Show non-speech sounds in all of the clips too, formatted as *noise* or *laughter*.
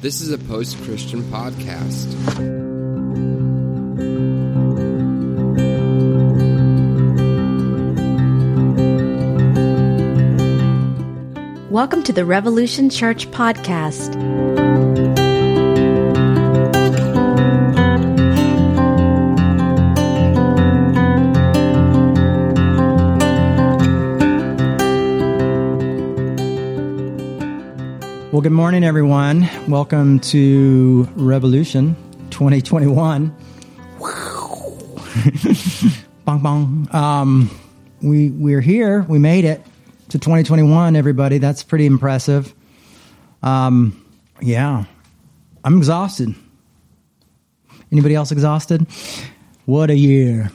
This is a post Christian podcast. Welcome to the Revolution Church podcast. Well, good morning, everyone. Welcome to Revolution 2021. *laughs* bong bong. Um, we we're here. We made it to 2021. Everybody, that's pretty impressive. Um, yeah, I'm exhausted. Anybody else exhausted? What a year!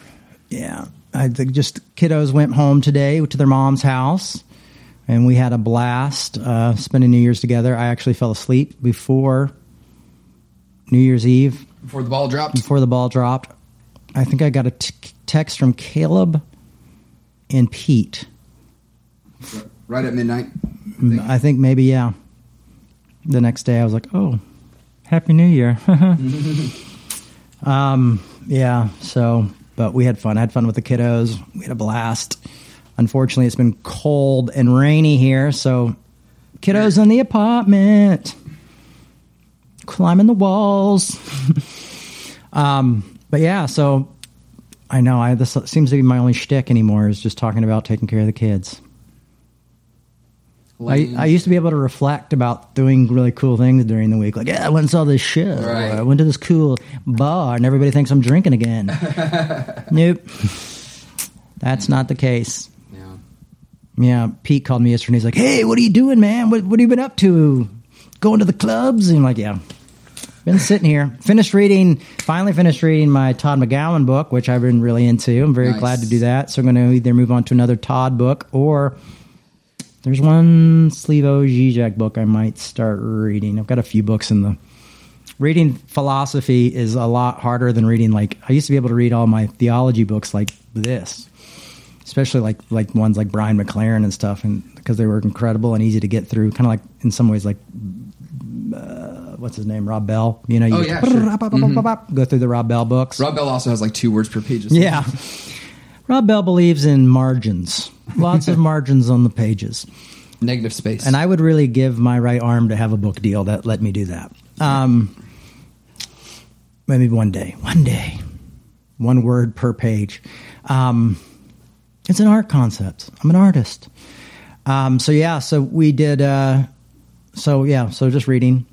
Yeah, I think just kiddos went home today to their mom's house and we had a blast uh, spending New Year's together. I actually fell asleep before New Year's Eve, Before the ball dropped, before the ball dropped. I think I got a t- text from Caleb and Pete. right at midnight. I think maybe yeah. The next day, I was like, "Oh, Happy New Year!" *laughs* um, yeah. So, but we had fun. I had fun with the kiddos. We had a blast. Unfortunately, it's been cold and rainy here, so kiddos in the apartment climbing the walls. *laughs* um, but yeah, so I know I this seems to be my only shtick anymore is just talking about taking care of the kids. I, I used to be able to reflect about doing really cool things during the week. Like, yeah, I went and saw this show. Right. I went to this cool bar, and everybody thinks I'm drinking again. *laughs* nope. That's not the case. Yeah. Pete called me yesterday. And he's like, "Hey, what are you doing, man? What what have you been up to? Going to the clubs?" And I'm like, "Yeah, been sitting here. Finished reading. Finally finished reading my Todd McGowan book, which I've been really into. I'm very Nice. glad to do that. So I'm going to either move on to another Todd book or there's one Slavoj Zizek book I might start reading. I've got a few books in the reading philosophy is a lot harder than reading like I used to be able to read all my theology books like this especially like like ones like Brian McLaren and stuff, and because they were incredible and easy to get through. Kind of like in some ways like uh, what's his name, Rob Bell. You know, you Oh, yeah, sure. go through the Rob Bell books. Rob Bell also has like two words per page. yeah, Rob Bell believes in margins, lots of margins on the pages, Negative space. and I would really give my right arm to have a book deal that let me do that. Um, maybe one day, one day, one word per page. Um, it's an art concept. I'm an artist. Um, so yeah, so we did. Uh, so yeah, so just reading,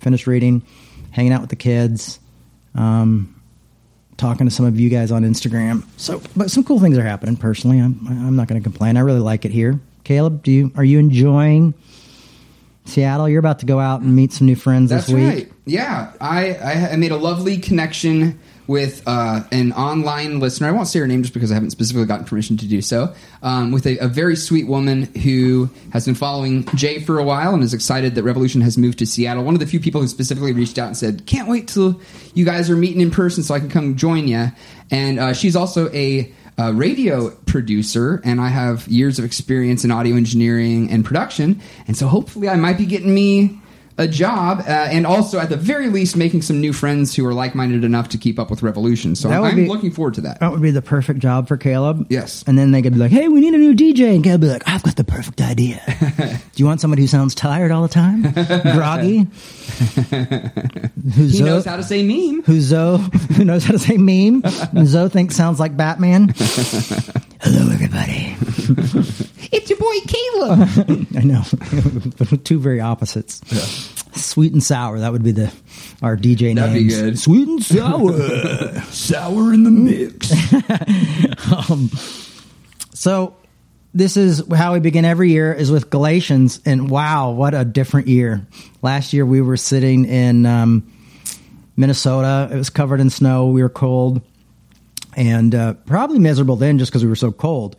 finished reading, hanging out with the kids, um, talking to some of you guys on Instagram. So, but some cool things are happening. Personally, I'm I'm not going to complain. I really like it here. Caleb, do you are you enjoying Seattle? You're about to go out and meet some new friends That's this week. right. Yeah, I, I I made a lovely connection with uh, an online listener. I won't say her name just because I haven't specifically gotten permission to do so. Um, with a, a very sweet woman who has been following Jay for a while and is excited that Revolution has moved to Seattle. One of the few people who specifically reached out and said, "Can't wait till you guys are meeting in person so I can come join you." And uh, she's also a uh, radio producer, and I have years of experience in audio engineering and production. And so hopefully, I might be getting me a job, uh, and also at the very least, making some new friends who are like-minded enough to keep up with Revolution. So That would I'm be- looking forward to that. That would be the perfect job for Caleb. Yes. And then they could be like, hey, we need a new DJ. And Caleb would be like, I've got the perfect idea. *laughs* Do you want somebody who sounds tired all the time? Groggy? *laughs* who's He Zo- knows how to say meme. Who's Zoe, *laughs* who knows how to say meme. And Zoe thinks sounds like Batman. Hello, everybody. It's your boy Caleb. *laughs* I know. *laughs* Two very opposites. Sweet and sour. That would be the our DJ That'd be good. Sweet and sour. *laughs* Sour in the mix. So this is how we begin every year is with Galatians, and wow, what a different year! Last year we were sitting in um, Minnesota. It was covered in snow. We were cold, and uh, probably miserable then, just because we were so cold.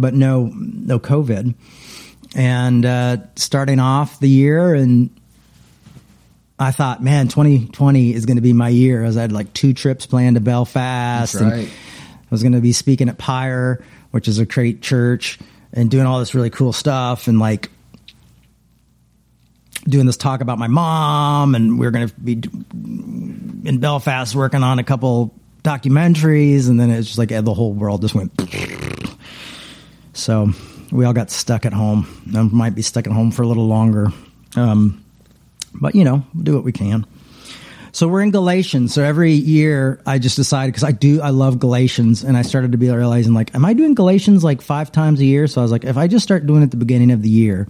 But no, no COVID. And uh, starting off the year, and I thought, man, 2020 is going to be my year. As I had like two trips planned to Belfast. That's and. I was going to be speaking at Pyre, which is a great church, and doing all this really cool stuff. And like, doing this talk about my mom, and we are going to be in Belfast working on a couple documentaries, and then it's just like the whole world just went. *laughs* So we all got stuck at home. I might be stuck at home for a little longer, um, but you know, do what we can. So we're in Galatians. So every year I just decided because I do I love Galatians, and I started to be realizing like, am I doing Galatians like five times a year? So I was like, if I just start doing it at the beginning of the year,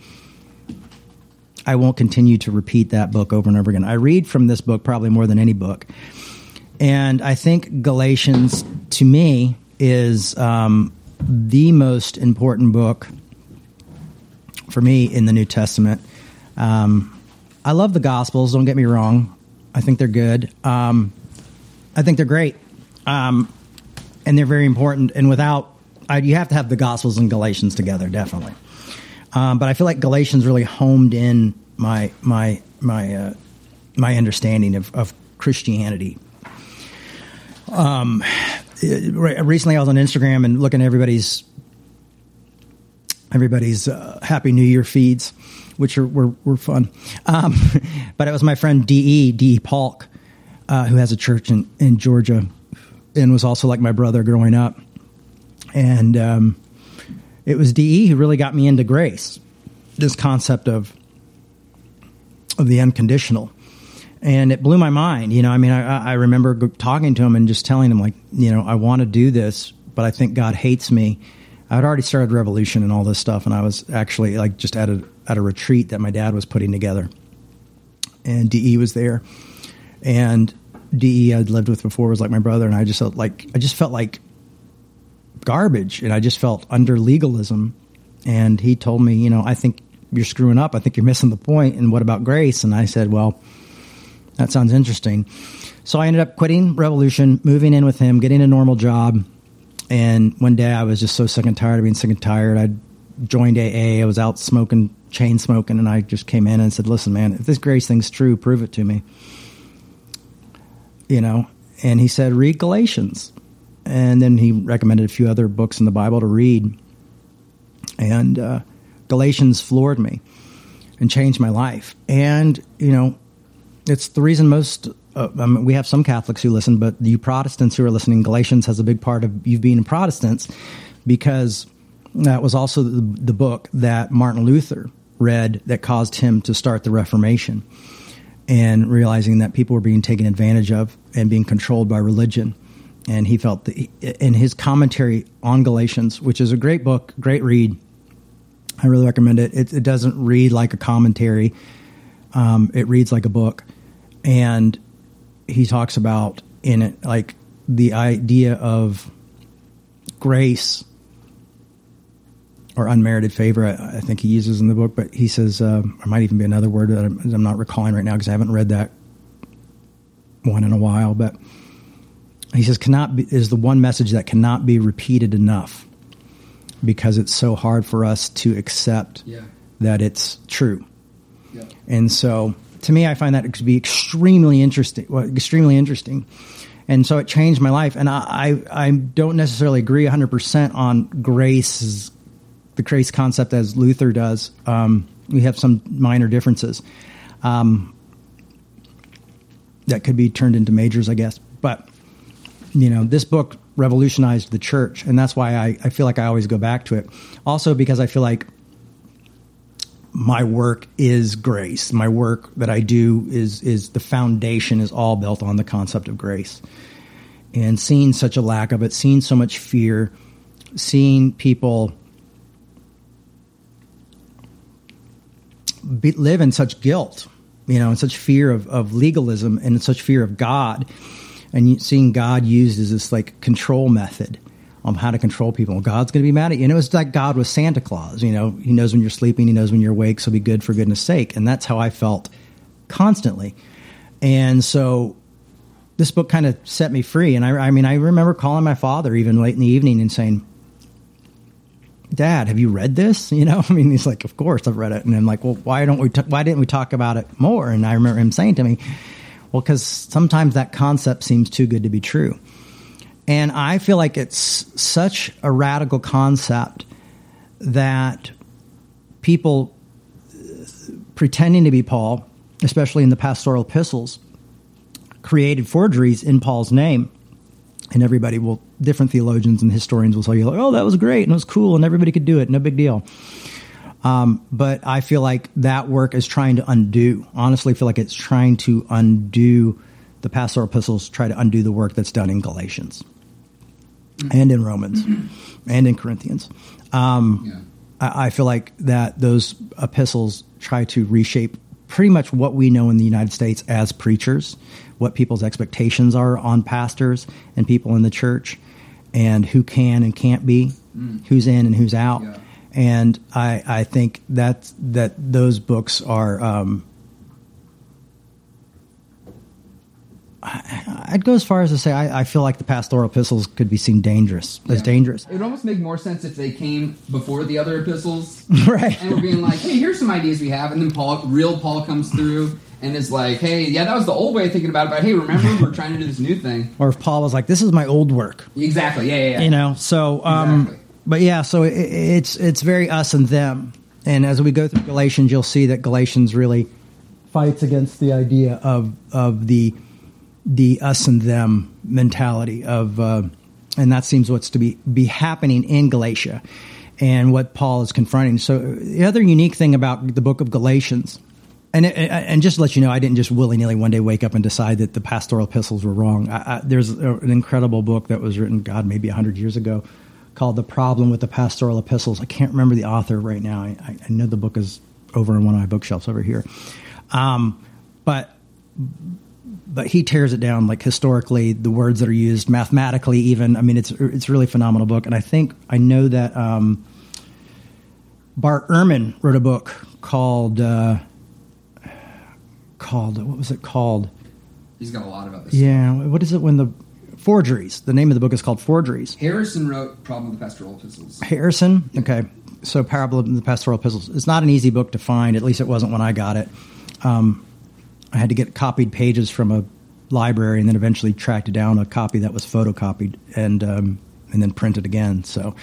I won't continue to repeat that book over and over again. I read from this book probably more than any book, and I think Galatians to me is um, the most important book for me in the New Testament. Um, I love the Gospels. Don't get me wrong. I think they're good. Um, I think they're great, um, and they're very important. And without, I, you have to have the Gospels and Galatians together, definitely. Um, but I feel like Galatians really homed in my my my uh, my understanding of, of Christianity. Um, recently, I was on Instagram and looking at everybody's everybody's uh, Happy New Year feeds which are, were, were fun. Um, *laughs* but it was my friend D.E. D.E. Polk, uh, who has a church in, in Georgia and was also like my brother growing up. And um, it was D.E. who really got me into grace, this concept of, of the unconditional. And it blew my mind. You know, I mean, I, I remember talking to him and just telling him, like, you know, I want to do this, but I think God hates me. I'd already started Revolution and all this stuff, and I was actually like just at a at a retreat that my dad was putting together, and De was there, and De I'd lived with before was like my brother, and I just felt like I just felt like garbage, and I just felt under legalism, and he told me, you know, I think you're screwing up. I think you're missing the point. And what about grace? And I said, well, that sounds interesting. So I ended up quitting Revolution, moving in with him, getting a normal job. And one day I was just so sick and tired of being sick and tired. I joined AA. I was out smoking chain smoking, and I just came in and said, "Listen, man, if this grace thing's true, prove it to me." You know, and he said, "Read Galatians," and then he recommended a few other books in the Bible to read, and uh, Galatians floored me and changed my life. And you know, it's the reason most. Uh, I mean, we have some Catholics who listen, but you Protestants who are listening, Galatians has a big part of you being Protestants because that was also the, the book that Martin Luther read that caused him to start the Reformation and realizing that people were being taken advantage of and being controlled by religion. And he felt that in his commentary on Galatians, which is a great book, great read, I really recommend it. It, it doesn't read like a commentary, um, it reads like a book. And he talks about in it like the idea of grace or unmerited favor, I, I, think he uses in the book, but he says, uh, there might even be another word that I'm, I'm not recalling right now because I haven't read that one in a while, but he says, cannot be, is the one message that cannot be repeated enough because it's so hard for us to accept yeah. that it's true. Yeah. And so to me, I find that to be extremely interesting, well, extremely interesting. And so it changed my life. And I, I, I don't necessarily agree 100% on grace the grace concept as Luther does. Um, we have some minor differences um, that could be turned into majors, I guess. But you know, this book revolutionized the church, and that's why I, I feel like I always go back to it. Also, because I feel like my work is grace. My work that I do is is the foundation is all built on the concept of grace. And seeing such a lack of it, seeing so much fear, seeing people be, live in such guilt, you know, in such fear of, of legalism and in such fear of God, and seeing God used as this like control method on how to control people. God's going to be mad at you. And it was like God was Santa Claus. You know, He knows when you're sleeping, He knows when you're awake, so be good for goodness sake. And that's how I felt constantly. And so this book kind of set me free. And I, I mean, I remember calling my father even late in the evening and saying, Dad, have you read this? *laughs* You know, I mean, he's like, of course I've read it. And I'm like, well, why don't we, t- why didn't we talk about it more? And I remember him saying to me, well, because sometimes that concept seems too good to be true. And I feel like it's such a radical concept that people pretending to be Paul, especially in the pastoral epistles, created forgeries in Paul's name. And everybody will, different theologians and historians will tell you, like, oh, that was great and it was cool and everybody could do it, no big deal. Um, but I feel like that work is trying to undo. Honestly, I feel like it's trying to undo the pastoral epistles, try to undo the work that's done in Galatians and in Romans *clears throat* and in Corinthians. Um, Yeah. I, I feel like that those epistles try to reshape pretty much what we know in the United States as preachers, what people's expectations are on pastors and people in the church, and who can and can't be, who's in and who's out. Yeah. And I, I think that that those books are. Um, I- I'd go as far as to say I, I feel like the pastoral epistles could be seen dangerous as dangerous, It would almost make more sense if they came before the other epistles *laughs* right? and we're being like, "Hey, here's some ideas we have," and then Paul, real Paul, comes through and is like, "Hey, yeah, that was the old way of thinking about it, but hey, remember we're trying to do this new thing." *laughs* Or if Paul was like, "This is my old work," Exactly. Yeah, yeah, yeah. you know so um Exactly. but yeah so it, it's it's very us and them and as we go through galatians you'll see that galatians really fights against the idea of of the the us and them mentality of uh, and that seems what's to be be happening in galatia and what paul is confronting so the other unique thing about the book of galatians and it, and just to let you know, I didn't just willy nilly one day wake up and decide that the pastoral epistles were wrong. I, I, there's an incredible book that was written, God, maybe hundred years ago, called "The Problem with the Pastoral Epistles." I can't remember the author right now. I, I I know the book is over on one of my bookshelves over here, um, but but he tears it down like historically, the words that are used mathematically, even. I mean, it's it's a really phenomenal book, and I think I know that. Um, Bart Ehrman wrote a book called uh, called what was it called? He's got a lot about this. Yeah, what is it when the forgeries? The name of the book is called Forgeries. Harrison wrote "Problem of the Pastoral Epistles." Harrison. Okay, so Parable of the Pastoral Epistles. It's not an easy book to find. At least it wasn't when I got it. Um, I had to get copied pages from a library, and then eventually tracked down a copy that was photocopied and um, and then printed again. So,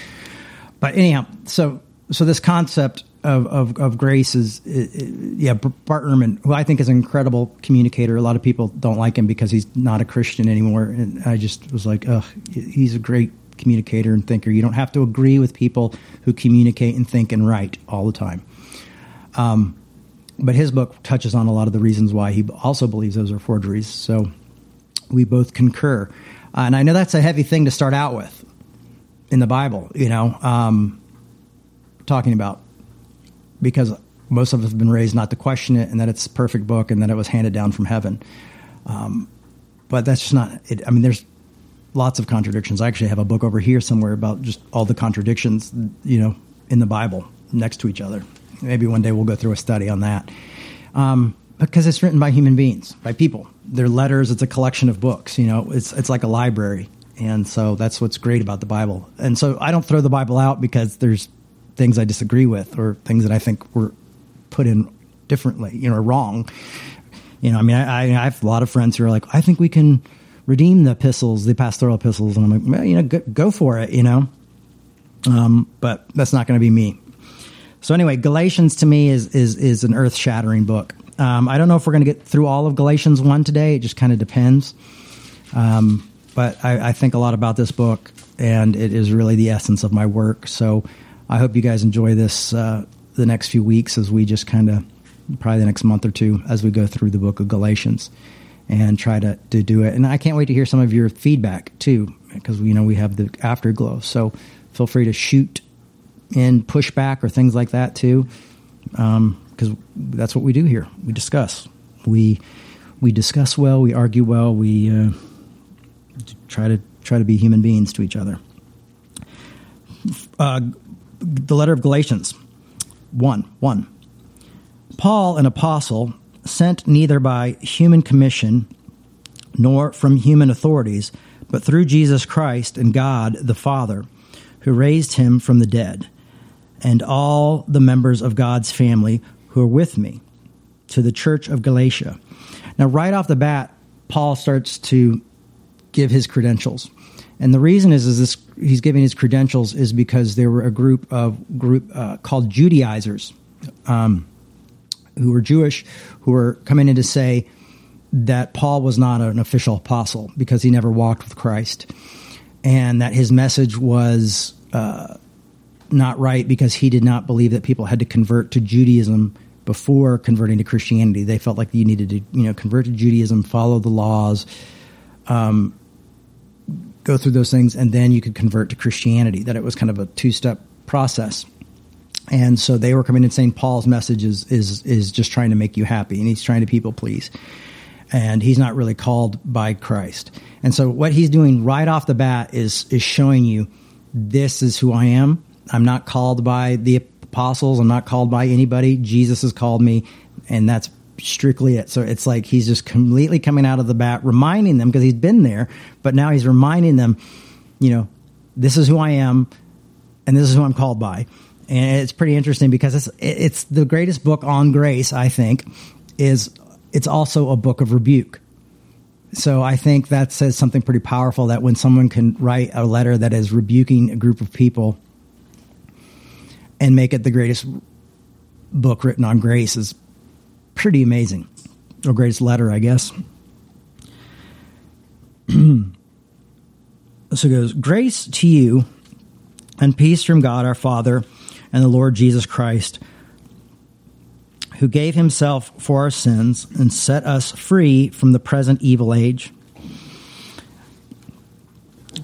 but anyhow, so so this concept of of, of grace is, i- yeah, Bart Ehrman, who I think is an incredible communicator. A lot of people don't like him because he's not a Christian anymore, and I just was like, ugh, he's a great communicator and thinker. You don't have to agree with people who communicate and think and write all the time. Um, but his book touches on a lot of the reasons why he also believes those are forgeries. So we both concur. Uh, and I know that's a heavy thing to start out with in the Bible, you know, um, talking about because most of us have been raised not to question it and that it's a perfect book and that it was handed down from heaven. Um, but that's just not it. I mean, there's lots of contradictions. I actually have a book over here somewhere about just all the contradictions, you know, in the Bible next to each other. Maybe one day we'll go through a study on that. Um, because it's written by human beings, by people. They're letters. It's a collection of books. You know, it's it's like a library, and so that's what's great about the Bible. And so I don't throw the Bible out because there's things I disagree with or things that I think were put in differently, you know, wrong. You know, I mean, I, I have a lot of friends who are like, I think we can redeem the epistles, the pastoral epistles, and I'm like, well, you know, go, go for it, you know. Um, but that's not going to be me. So anyway, Galatians to me is is is an earth shattering book. Um, I don't know if we're going to get through all of Galatians one today. It just kind of depends. Um, but I, I think a lot about this book, and it is really the essence of my work. So I hope you guys enjoy this uh, the next few weeks as we just kind of probably the next month or two as we go through the book of Galatians and try to, to do it. And I can't wait to hear some of your feedback too, because you know we have the afterglow. So feel free to shoot in pushback or things like that too, because that's what we do here. We discuss. We we discuss well. We argue well. We uh, try to try to be human beings to each other. Uh, the letter of Galatians, one one. Paul, an apostle, sent neither by human commission nor from human authorities, but through Jesus Christ and God the Father, who raised him from the dead, and all the members of God's family who are with me, to the church of Galatia. Now, right off the bat, Paul starts to give his credentials. And the reason is, is this he's giving his credentials is because there were a group of group uh, called Judaizers. Um, who were Jewish who were coming in to say that Paul was not an official apostle because he never walked with Christ, and that his message was uh, not right because he did not believe that people had to convert to Judaism before converting to Christianity. They felt like you needed to, you know, convert to Judaism, follow the laws, um, go through those things, and then you could convert to Christianity. That it was kind of a two step process. And so they were coming and saying Paul's message is, is is just trying to make you happy, and he's trying to people please, and he's not really called by Christ. And so what he's doing right off the bat is is showing you this is who I am. I'm not called by the apostles. I'm not called by anybody. Jesus has called me, and that's strictly it. So it's like he's just completely coming out of the bat, reminding them because he's been there, but now he's reminding them, you know, this is who I am, and this is who I'm called by. And it's pretty interesting because it's it's the greatest book on grace. I think is it's also a book of rebuke. So I think that says something pretty powerful that when someone can write a letter that is rebuking a group of people and make it the greatest book written on grace is pretty amazing. Or greatest letter, I guess. *clears throat* so it goes Grace to you and peace from God our Father and the Lord Jesus Christ, who gave himself for our sins and set us free from the present evil age,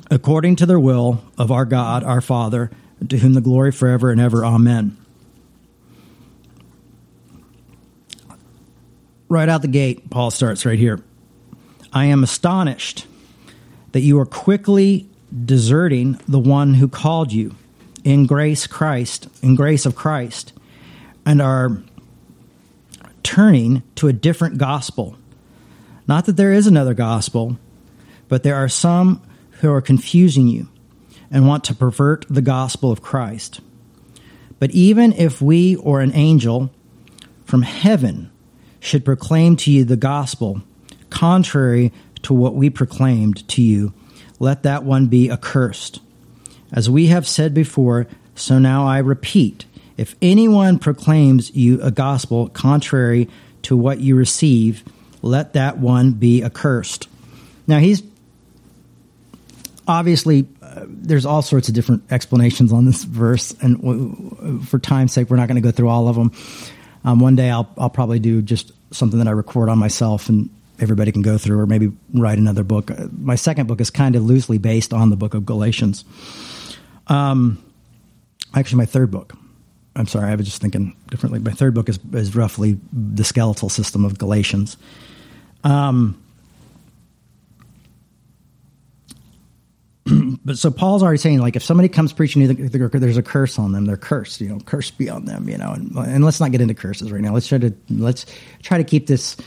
according to the will of our God our Father to whom the glory forever and ever. Amen. Right out the gate, Paul starts right here. I am astonished that you are quickly deserting the one who called you in grace Christ, in grace of Christ, and are turning to a different gospel. Not that there is another gospel, but there are some who are confusing you and want to pervert the gospel of Christ. But even if we or an angel from heaven should proclaim to you the gospel contrary to what we proclaimed to you, let that one be accursed. As we have said before, so now I repeat if anyone proclaims you a gospel contrary to what you receive, let that one be accursed. Now he's obviously there's all sorts of different explanations on this verse, and w- for time's sake, we're not going to go through all of them. Um, one day, I'll I'll probably do just something that I record on myself, and everybody can go through, or maybe write another book. Uh, my second book is kind of loosely based on the book of Galatians. Um, actually, my third book. I'm sorry, I was just thinking differently. My third book is is roughly the skeletal system of Galatians. Um, but so Paul's already saying like if somebody comes preaching you, there's a curse on them. They're cursed. You know, curse be on them. You know, and, and let's not get into curses right now. Let's try to let's try to keep this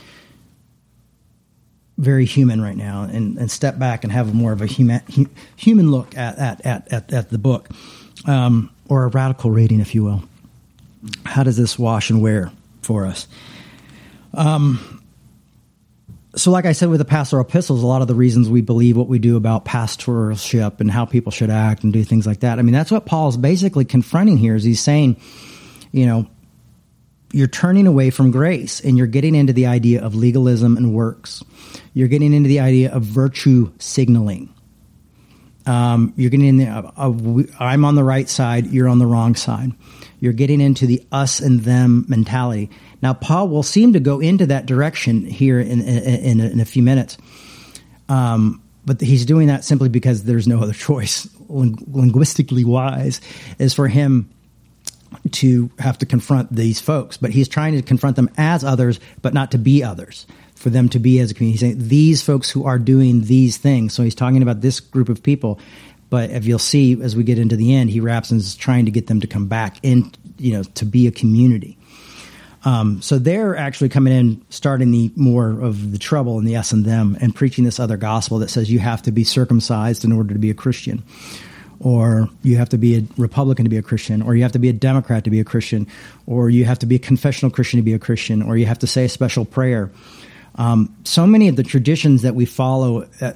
very human right now and, and step back and have more of a human human look at at at at, at the book um, or a radical reading, if you will. How does this wash and wear for us? Um, so, like I said with the pastoral epistles, a lot of the reasons we believe what we do about pastoralship and how people should act and do things like that. I mean, that's what Paul's basically confronting here. Is he's saying, you know, you're turning away from grace and you're getting into the idea of legalism and works. You're getting into the idea of virtue signaling. Um, you're getting in the, uh, uh, I'm on the right side, you're on the wrong side. You're getting into the us and them mentality. Now, Paul will seem to go into that direction here in, in, in, in a few minutes. Um, but he's doing that simply because there's no other choice, *laughs* linguistically wise, is for him to have to confront these folks. But he's trying to confront them as others, but not to be others, for them to be as a community. He's saying these folks who are doing these things. So he's talking about this group of people. But if you'll see as we get into the end, he wraps and is trying to get them to come back in, you know, to be a community. Um, so they're actually coming in, starting the more of the trouble and the us and them, and preaching this other gospel that says you have to be circumcised in order to be a Christian, or you have to be a Republican to be a Christian, or you have to be a Democrat to be a Christian, or you have to be a confessional Christian to be a Christian, or you have to say a special prayer. Um, so many of the traditions that we follow uh,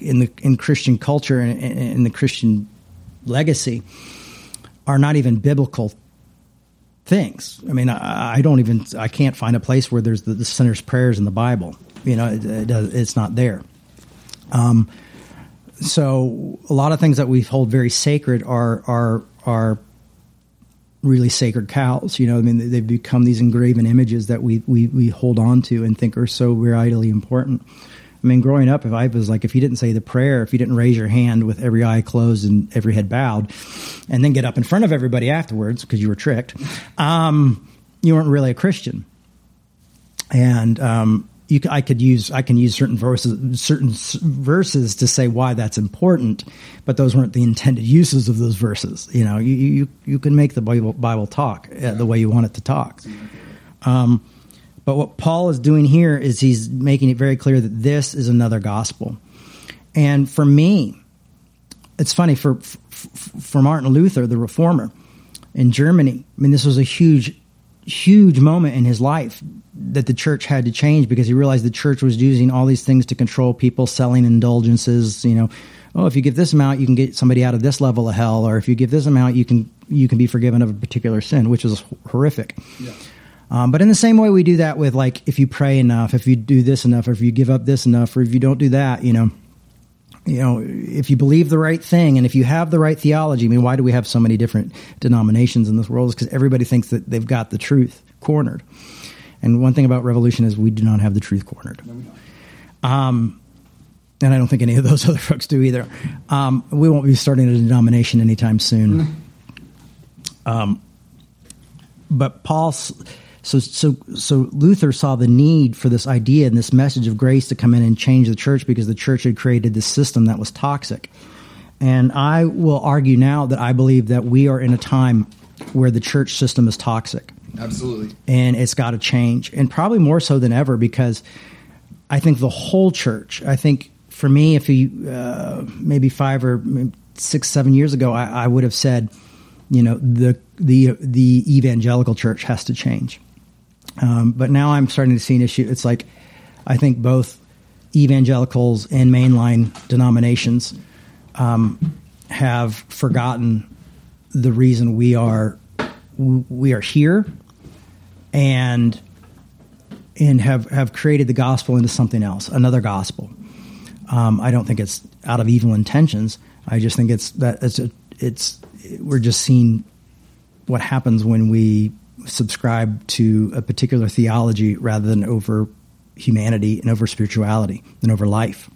in the in Christian culture and in the Christian legacy are not even biblical things. I mean, I, I don't even I can't find a place where there's the, the sinner's prayers in the Bible. You know, it, it does, it's not there. Um, so a lot of things that we hold very sacred are are are really sacred cows. You know, I mean, they've become these engraven images that we we we hold on to and think are so vitally important. I mean, growing up, if I was like, if you didn't say the prayer, if you didn't raise your hand with every eye closed and every head bowed, and then get up in front of everybody afterwards because you were tricked, um, you weren't really a Christian. And um, you, I could use, I can use certain verses, certain verses to say why that's important, but those weren't the intended uses of those verses. You know, you you, you can make the Bible Bible talk uh, the way you want it to talk. Um, but what Paul is doing here is he's making it very clear that this is another gospel. And for me, it's funny for for Martin Luther, the reformer in Germany. I mean, this was a huge, huge moment in his life that the church had to change because he realized the church was using all these things to control people, selling indulgences. You know, oh, if you give this amount, you can get somebody out of this level of hell, or if you give this amount, you can you can be forgiven of a particular sin, which is horrific. Yeah. Um, but in the same way, we do that with like if you pray enough, if you do this enough, or if you give up this enough, or if you don't do that, you know, you know, if you believe the right thing and if you have the right theology. I mean, why do we have so many different denominations in this world? Is because everybody thinks that they've got the truth cornered. And one thing about revolution is we do not have the truth cornered. Um, and I don't think any of those *laughs* other folks do either. Um, we won't be starting a denomination anytime soon. Um, but Paul, so, so, so Luther saw the need for this idea and this message of grace to come in and change the church because the church had created this system that was toxic. And I will argue now that I believe that we are in a time where the church system is toxic. Absolutely. And it's got to change. And probably more so than ever because I think the whole church, I think for me, if you, uh, maybe five or six, seven years ago, I, I would have said, you know, the, the, the evangelical church has to change um, but now I'm starting to see an issue. It's like I think both evangelicals and mainline denominations um, have forgotten the reason we are we are here and and have have created the gospel into something else, another gospel. Um, I don't think it's out of evil intentions. I just think it's that it's a, it's we're just seeing what happens when we subscribe to a particular theology rather than over humanity and over spirituality and over life.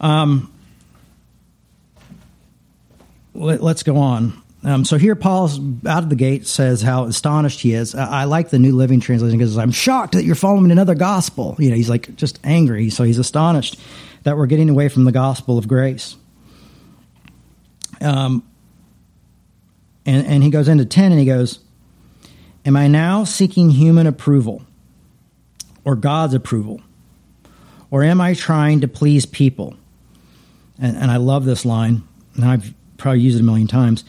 Um, let, us go on. Um, so here, Paul's out of the gate says how astonished he is. I, I like the New Living Translation because I'm shocked that you're following another gospel. You know, he's like just angry. So he's astonished that we're getting away from the gospel of grace. Um, and, and he goes into 10 and he goes, Am I now seeking human approval or God's approval? Or am I trying to please people? And, and I love this line, and I've probably used it a million times.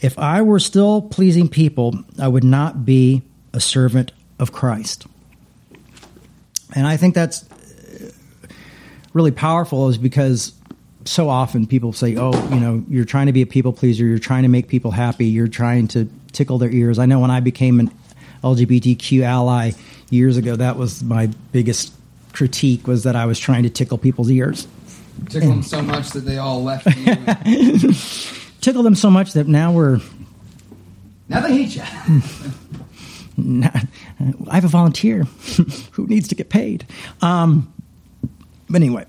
If I were still pleasing people, I would not be a servant of Christ. And I think that's uh, really powerful, is because so often people say, oh, you know, you're trying to be a people pleaser, you're trying to make people happy, you're trying to tickle their ears. I know when I became an LGBTQ ally years ago, that was my biggest critique was that I was trying to tickle people's ears. Tickle them so much that they all left *laughs* tickle them so much that now we're. Now they hate you. I have a volunteer *laughs* who needs to get paid. Um, but anyway,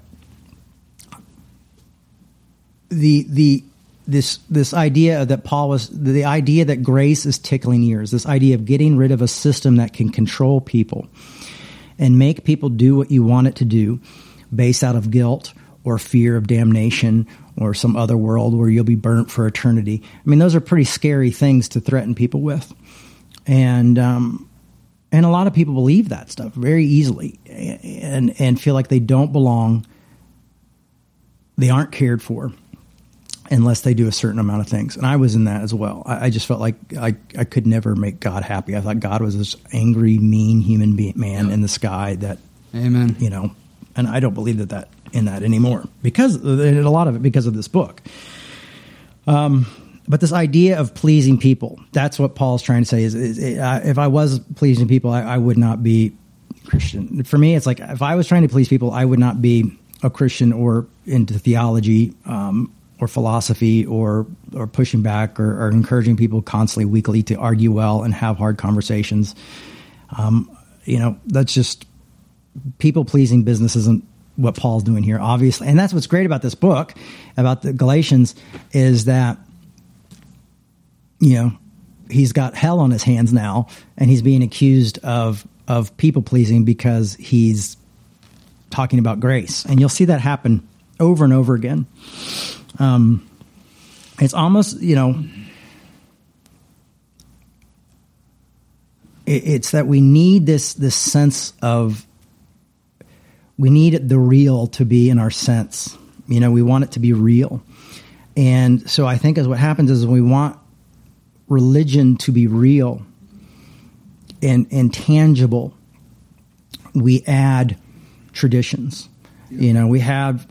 the the this this idea that Paul was the idea that grace is tickling ears, this idea of getting rid of a system that can control people and make people do what you want it to do based out of guilt or fear of damnation or some other world where you'll be burnt for eternity. I mean, those are pretty scary things to threaten people with. And um, and a lot of people believe that stuff very easily and and feel like they don't belong they aren't cared for unless they do a certain amount of things. And I was in that as well. I, I, just felt like I, I could never make God happy. I thought God was this angry, mean human being, man in the sky that, Amen. You know, and I don't believe that that in that anymore because they did a lot of it because of this book. Um, but this idea of pleasing people, that's what Paul's trying to say is, is uh, if I was pleasing people, I, I would not be Christian. For me, it's like if I was trying to please people, I would not be a Christian or into theology um, or philosophy or or pushing back or, or, encouraging people constantly weekly to argue well and have hard conversations. Um, you know, that's just people pleasing business isn't what Paul's doing here, obviously. And that's what's great about this book, about the Galatians, is that you know he's got hell on his hands now, and he's being accused of of people pleasing because he's talking about grace, and you'll see that happen over and over again. Um, it's almost you know. it's that we need this this sense of we need the real to be in our sense. You know, we want it to be real. And so I think as what happens is we want religion to be real and, and tangible, we add traditions. Yeah. You know, we have,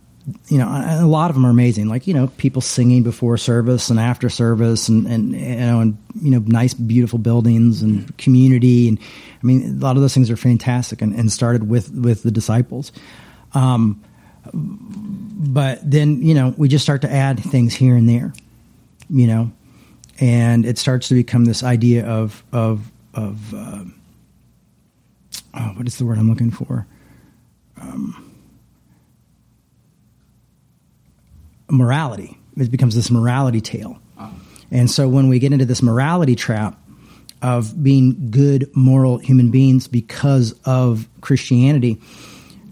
you know, a lot of them are amazing. Like, you know, people singing before service and after service and, and you know, and, you know, nice, beautiful buildings and community. And I mean, a lot of those things are fantastic and, and started with, with the disciples. Um, but then, you know, we just start to add things here and there, you know, and it starts to become this idea of of of uh, oh, what is the word I'm looking for? Um, morality. It becomes this morality tale, and so when we get into this morality trap of being good moral human beings because of Christianity.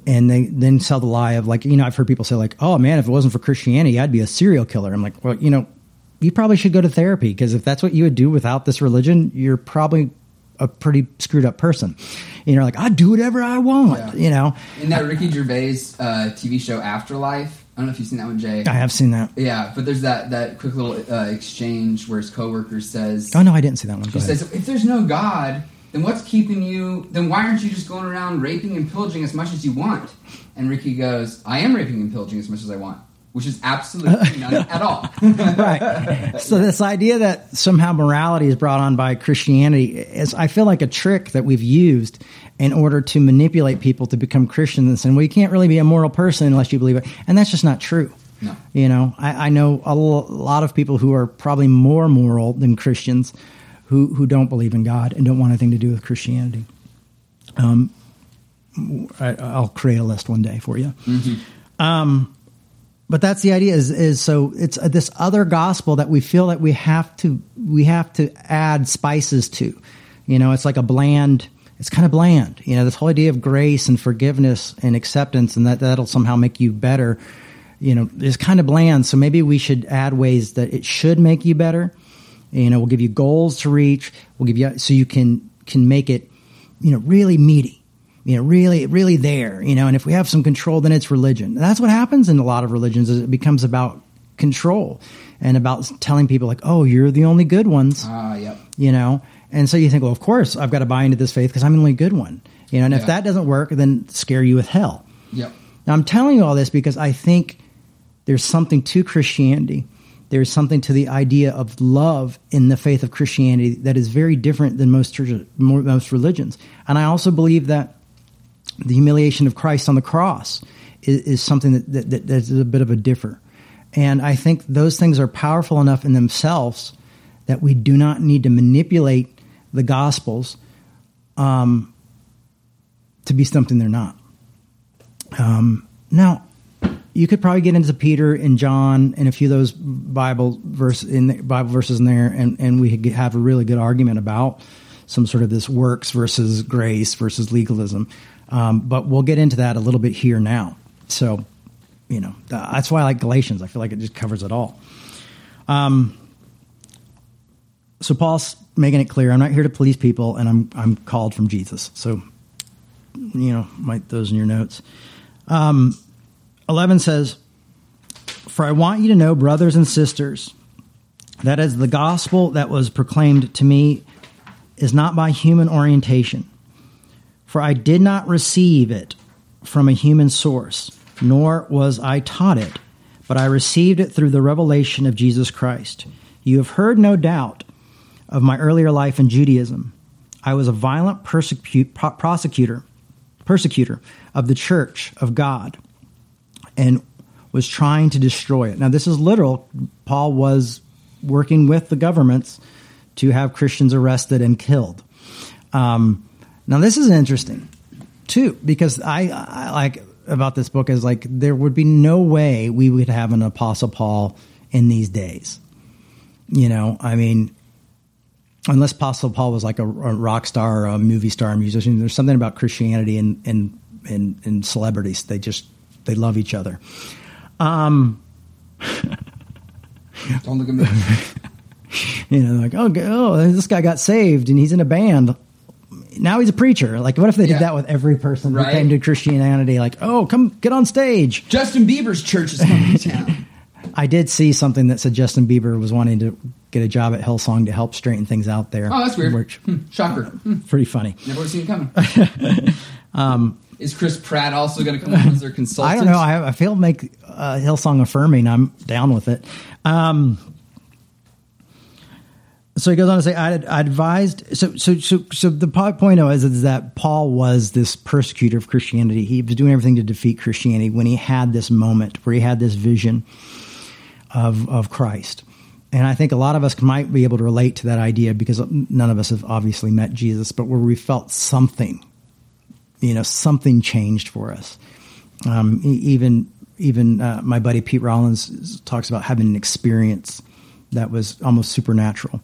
And they then sell the lie of like, you know, I've heard people say like, "Oh man, if it wasn't for Christianity, I'd be a serial killer." I'm like, well, you know, you probably should go to therapy because if that's what you would do without this religion, you're probably a pretty screwed up person. You know, like I do whatever I want. Yeah. You know, in that Ricky Gervais uh, TV show Afterlife. I don't know if you've seen that one, Jay. I have seen that. Yeah, but there's that that quick little uh, exchange where his coworker says, "Oh no, I didn't see that one." Go he ahead. says, "If there's no God, then what's keeping you? Then why aren't you just going around raping and pillaging as much as you want?" And Ricky goes, "I am raping and pillaging as much as I want." which is absolutely none *laughs* at all. *laughs* right. So this idea that somehow morality is brought on by Christianity is, I feel like, a trick that we've used in order to manipulate people to become Christians and saying, well, you can't really be a moral person unless you believe it. And that's just not true. No. You know, I, I know a lot of people who are probably more moral than Christians who, who don't believe in God and don't want anything to do with Christianity. Um, I, will create a list one day for you. Mm-hmm. Um, but that's the idea is is so it's this other gospel that we feel that we have to we have to add spices to you know it's like a bland it's kind of bland you know this whole idea of grace and forgiveness and acceptance and that that'll somehow make you better you know is kind of bland so maybe we should add ways that it should make you better you know we'll give you goals to reach we'll give you so you can can make it you know really meaty you know, really, really there, you know, and if we have some control, then it's religion. That's what happens in a lot of religions is it becomes about control and about telling people like, oh, you're the only good ones. Ah, uh, yep. You know, and so you think, well, of course I've got to buy into this faith because I'm the only good one. You know, and yeah. if that doesn't work, then scare you with hell. Yep. Now I'm telling you all this because I think there's something to Christianity. There's something to the idea of love in the faith of Christianity that is very different than most churches, most religions. And I also believe that the humiliation of Christ on the cross is, is something that, that, that, that's a bit of a differ. And I think those things are powerful enough in themselves that we do not need to manipulate the Gospels um, to be something they're not. Um, now, you could probably get into Peter and John and a few of those Bible verse in the, Bible verses in there, and, and we could have a really good argument about some sort of this works versus grace versus legalism. Um, but we'll get into that a little bit here now. So, you know, that's why I like Galatians. I feel like it just covers it all. Um, so Paul's making it clear I'm not here to please people, and I'm I'm called from Jesus. So, you know, write those in your notes. Um, Eleven says, "For I want you to know, brothers and sisters, that as the gospel that was proclaimed to me is not by human orientation." For I did not receive it from a human source, nor was I taught it, but I received it through the revelation of Jesus Christ. You have heard, no doubt, of my earlier life in Judaism. I was a violent persecute, pro- prosecutor, persecutor of the church of God and was trying to destroy it. Now, this is literal. Paul was working with the governments to have Christians arrested and killed. Um, now, this is interesting too because I, I like about this book is like there would be no way we would have an Apostle Paul in these days. You know, I mean, unless Apostle Paul was like a, a rock star, or a movie star, a musician. There's something about Christianity and and and, and celebrities. They just they love each other. Um, *laughs* Don't look at me. *laughs* you know, like oh, oh, this guy got saved and he's in a band. Now he's a preacher. Like, what if they Yeah. did that with every person Right. who came to Christianity? Like, oh, come get on stage. Justin Bieber's church is coming to town. *laughs* I did see something that said Justin Bieber was wanting to get a job at Hillsong to help straighten things out there. Oh, that's weird. Which, Hmm, Shocker. Hmm, pretty funny. Never seen it coming. *laughs* is Chris Pratt also going to come on as their consultant? I don't know. I, I feel make uh, Hillsong affirming. I'm down with it. Um, so he goes on to say, I, I advised. So, so, so, so the po- point is, is that Paul was this persecutor of Christianity. He was doing everything to defeat Christianity when he had this moment where he had this vision of of Christ. And I think a lot of us might be able to relate to that idea because none of us have obviously met Jesus, but where we felt something, you know, something changed for us. Um, even even uh, my buddy Pete Rollins talks about having an experience that was almost supernatural.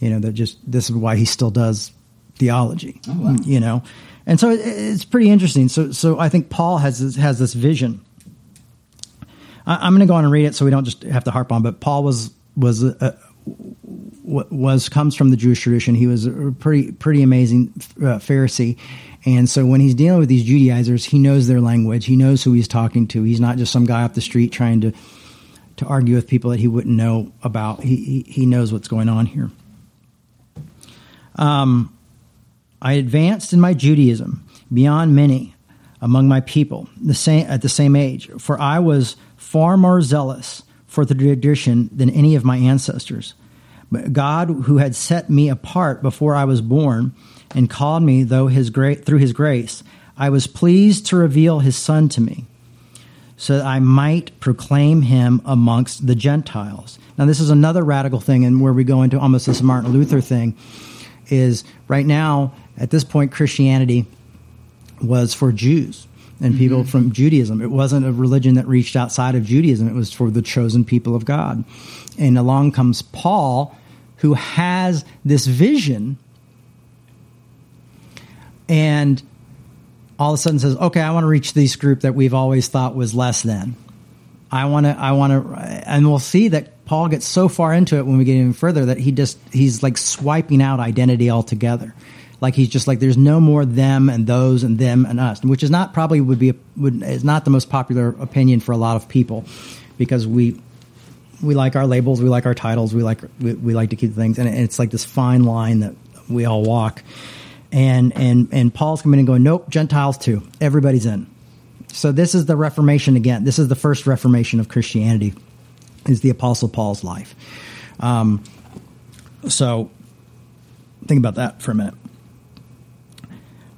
You know, that just this is why he still does theology. Oh, wow. You know, and so it, it's pretty interesting. So so I think Paul has this, has this vision. I, I'm going to go on and read it so we don't just have to harp on. But Paul was was uh, was comes from the Jewish tradition. He was a pretty pretty amazing uh, Pharisee, and so when he's dealing with these Judaizers, he knows their language. He knows who he's talking to. He's not just some guy off the street trying to to argue with people that he wouldn't know about. He he, he knows what's going on here. Um, I advanced in my Judaism beyond many among my people the same, at the same age, for I was far more zealous for the tradition than any of my ancestors. But God, who had set me apart before I was born and called me though his through his grace, I was pleased to reveal his Son to me so that I might proclaim him amongst the Gentiles. Now, this is another radical thing, and where we go into almost this Martin Luther thing is right now, at this point, Christianity was for Jews and mm-hmm. people from Judaism. It wasn't a religion that reached outside of Judaism, it was for the chosen people of God. And along comes Paul, who has this vision and all of a sudden says, "Okay, I want to reach this group that we've always thought was less than. I want to, I want to," and we'll see that Paul gets so far into it when we get even further that he just he's like swiping out identity altogether. Like he's just like there's no more them and those and them and us, which is not probably would be would is not the most popular opinion for a lot of people because we we like our labels, we like our titles, we like we, we like to keep things, and it's like this fine line that we all walk. And and and Paul's coming in and going, nope, Gentiles too, everybody's in. So this is the Reformation again. This is the first Reformation of Christianity, is the Apostle Paul's life. Um, so think about that for a minute.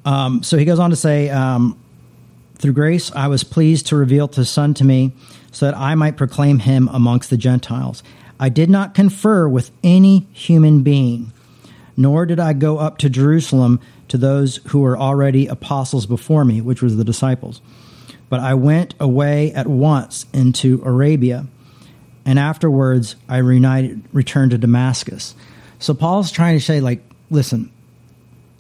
Um, so he goes on to say, um, through grace I was pleased to reveal his Son to me, so that I might proclaim him amongst the Gentiles. I did not confer with any human being, nor did I go up to Jerusalem to those who were already apostles before me, which was the disciples. But I went away at once into Arabia, and afterwards I reunited, returned to Damascus. So Paul's trying to say, like, listen,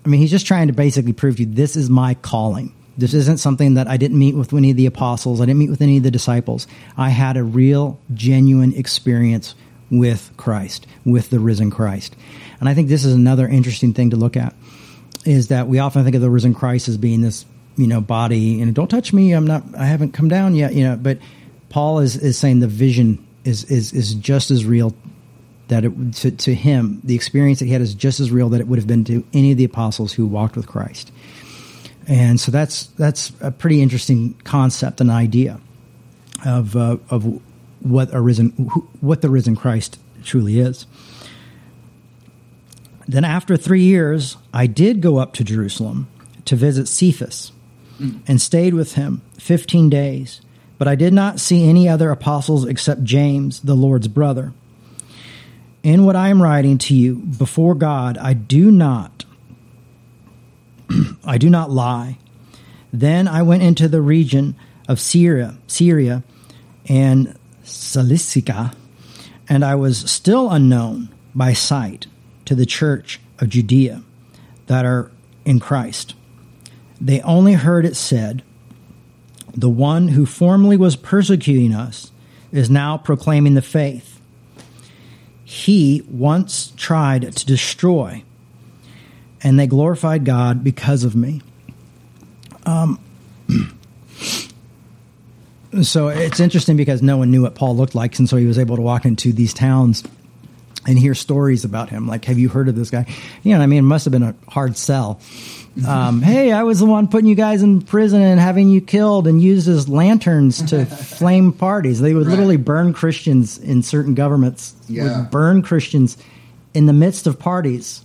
I mean, he's just trying to basically prove to you this is my calling. This isn't something that I didn't meet with any of the apostles. I didn't meet with any of the disciples. I had a real, genuine experience with Christ, with the risen Christ. And I think this is another interesting thing to look at is that we often think of the risen Christ as being this, you know, body and don't touch me. I'm not, I haven't come down yet, you know, but Paul is, is saying the vision is, is, is just as real that it, to, to him, the experience that he had is just as real that it would have been to any of the apostles who walked with Christ. And so that's that's a pretty interesting concept and idea of uh, of what a risen who, what the risen Christ truly is. Then, after three years, I did go up to Jerusalem to visit Cephas and stayed with him 15 days. But I did not see any other apostles except James, the Lord's brother. In what I am writing to you before God, I do not *clears throat* I do not lie. Then I went into the region of Syria, Syria and Cilicia, and I was still unknown by sight to the church of Judea that are in Christ. They only heard it said, The one who formerly was persecuting us is now proclaiming the faith. He once tried to destroy, and they glorified God because of me. Um, *clears throat* so it's interesting because no one knew what Paul looked like, and so he was able to walk into these towns and hear stories about him. Like, have you heard of this guy? You know, I mean, it must have been a hard sell. Um, hey, I was the one putting you guys in prison and having you killed and used as lanterns to *laughs* flame parties. They would Right. literally burn Christians in certain governments. Yeah. Would burn Christians in the midst of parties.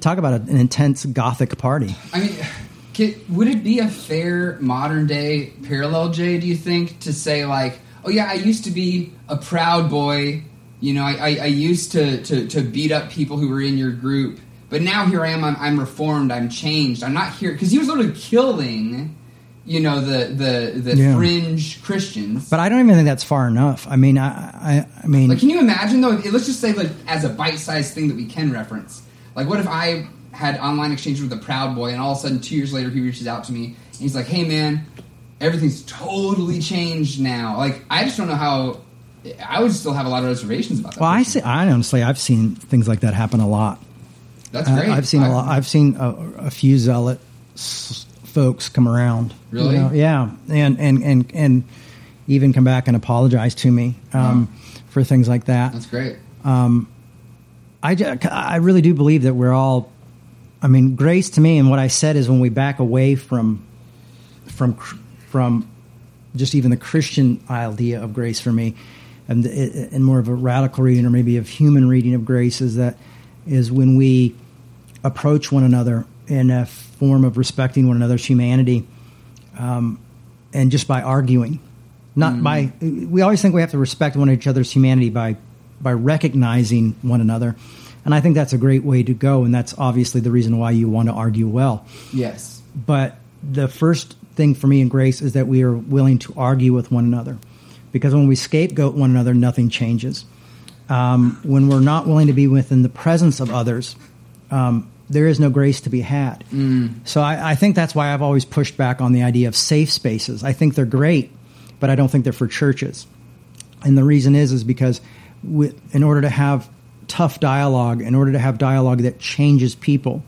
Talk about an intense Gothic party. I mean, would it be a fair modern day parallel, Jay? Do you think to say like, oh yeah, I used to be a proud boy. You know, I, I, I used to, to to beat up people who were in your group, but now here I am. I'm, I'm reformed. I'm changed. I'm not here because he was literally killing. You know the the the Yeah. fringe Christians. But I don't even think that's far enough. I mean, I, I, I mean, Like, can you imagine though? Let's just say, like, as a bite-sized thing that we can reference. Like, what if I had online exchange with a Proud Boy, and all of a sudden, two years later, he reaches out to me, and he's like, "Hey, man, everything's totally changed now." Like, I just don't know how. I would still have a lot of reservations about that. well, I person. see. I honestly, I've seen things like that happen a lot. That's I- great. I've seen a I- lot. I've seen a, a few zealot s- folks come around. you Really? know, yeah, and and and and even come back and apologize to me um, for things like that. That's great. I, ju- I really do believe that we're all. I mean, grace to me, and what I said is when we back away from, from, from, just even the Christian idea of grace for me, and and more of a radical reading or maybe of human reading of grace is that is when we approach one another in a form of respecting one another's humanity, um, and just by arguing, not by. We always think we have to respect one each other's humanity by by recognizing one another, and I think that's a great way to go, and that's obviously the reason why you want to argue well. Yes. But the first thing for me in grace is that we are willing to argue with one another, because when we scapegoat one another, nothing changes. Um, when we're not willing to be within the presence of others, um, there is no grace to be had. So I, I think that's why I've always pushed back on the idea of safe spaces. I think they're great, but I don't think they're for churches. And the reason is is because with, in order to have tough dialogue, in order to have dialogue that changes people,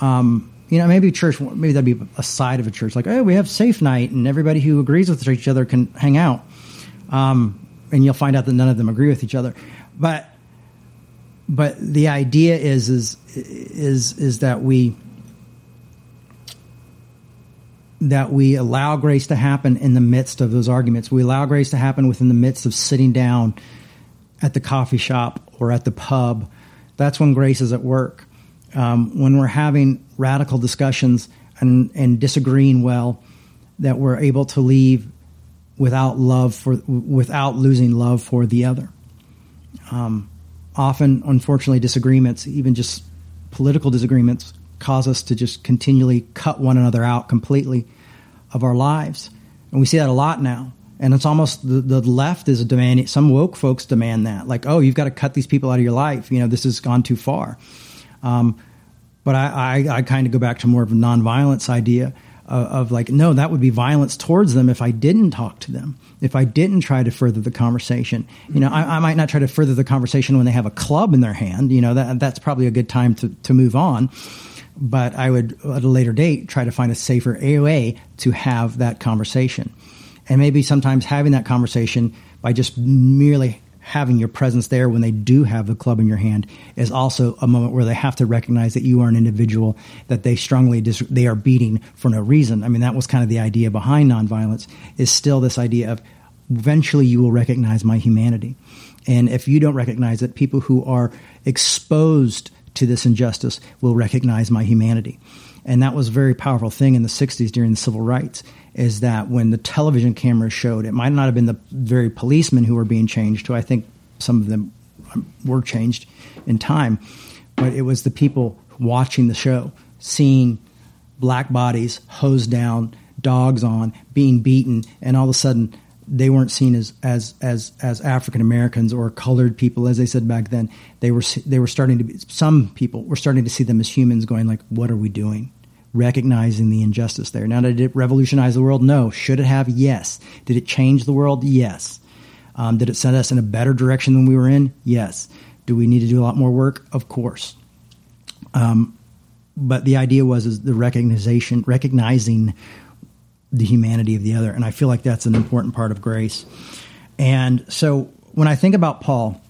um, you know, maybe church, maybe that'd be a side of a church, like, oh, we have safe night, and everybody who agrees with each other can hang out. Um, and you'll find out that none of them agree with each other. But but the idea is is is is that we that we allow grace to happen in the midst of those arguments. We allow grace to happen within the midst of sitting down at the coffee shop or at the pub. That's when grace is at work. Um, when we're having radical discussions and, and disagreeing well, that we're able to leave without love for without losing love for the other. Um, often, unfortunately, disagreements, even just political disagreements, cause us to just continually cut one another out completely of our lives, and we see that a lot now. And it's almost the, the left is demanding. Some woke folks demand that, like, oh, you've got to cut these people out of your life. You know, this has gone too far. Um, but I, I, I kind of go back to more of a nonviolence idea of, like, no, that would be violence towards them if I didn't talk to them, if I didn't try to further the conversation. You know, I, I might not try to further the conversation when they have a club in their hand. You know, that that's probably a good time to, to move on. But I would, at a later date, try to find a safer way to have that conversation. And maybe sometimes having that conversation by just merely having your presence there when they do have the club in your hand is also a moment where they have to recognize that you are an individual that they strongly dis- they are beating for no reason. I mean, that was kind of the idea behind nonviolence is still this idea of eventually you will recognize my humanity. And if you don't recognize it, people who are exposed to this injustice will recognize my humanity. And that was a very powerful thing in the 60s during the civil rights is that when the television cameras showed, it might not have been the very policemen who were being changed, who I think some of them were changed in time, but it was the people watching the show, seeing black bodies hosed down, dogs on, being beaten, and all of a sudden they weren't seen as as as as African Americans or colored people, as they said back then. They were they were starting to be some people were starting to see them as humans, going like, "What are we doing?" Recognizing the injustice there. Now, did it revolutionize the world? No. Should it have? Yes. Did it change the world? Yes. Um, did it send us in a better direction than we were in? Yes. Do we need to do a lot more work? Of course. Um, but the idea was is the recognition, recognizing the humanity of the other, and I feel like that's an important part of grace. And so when I think about Paul,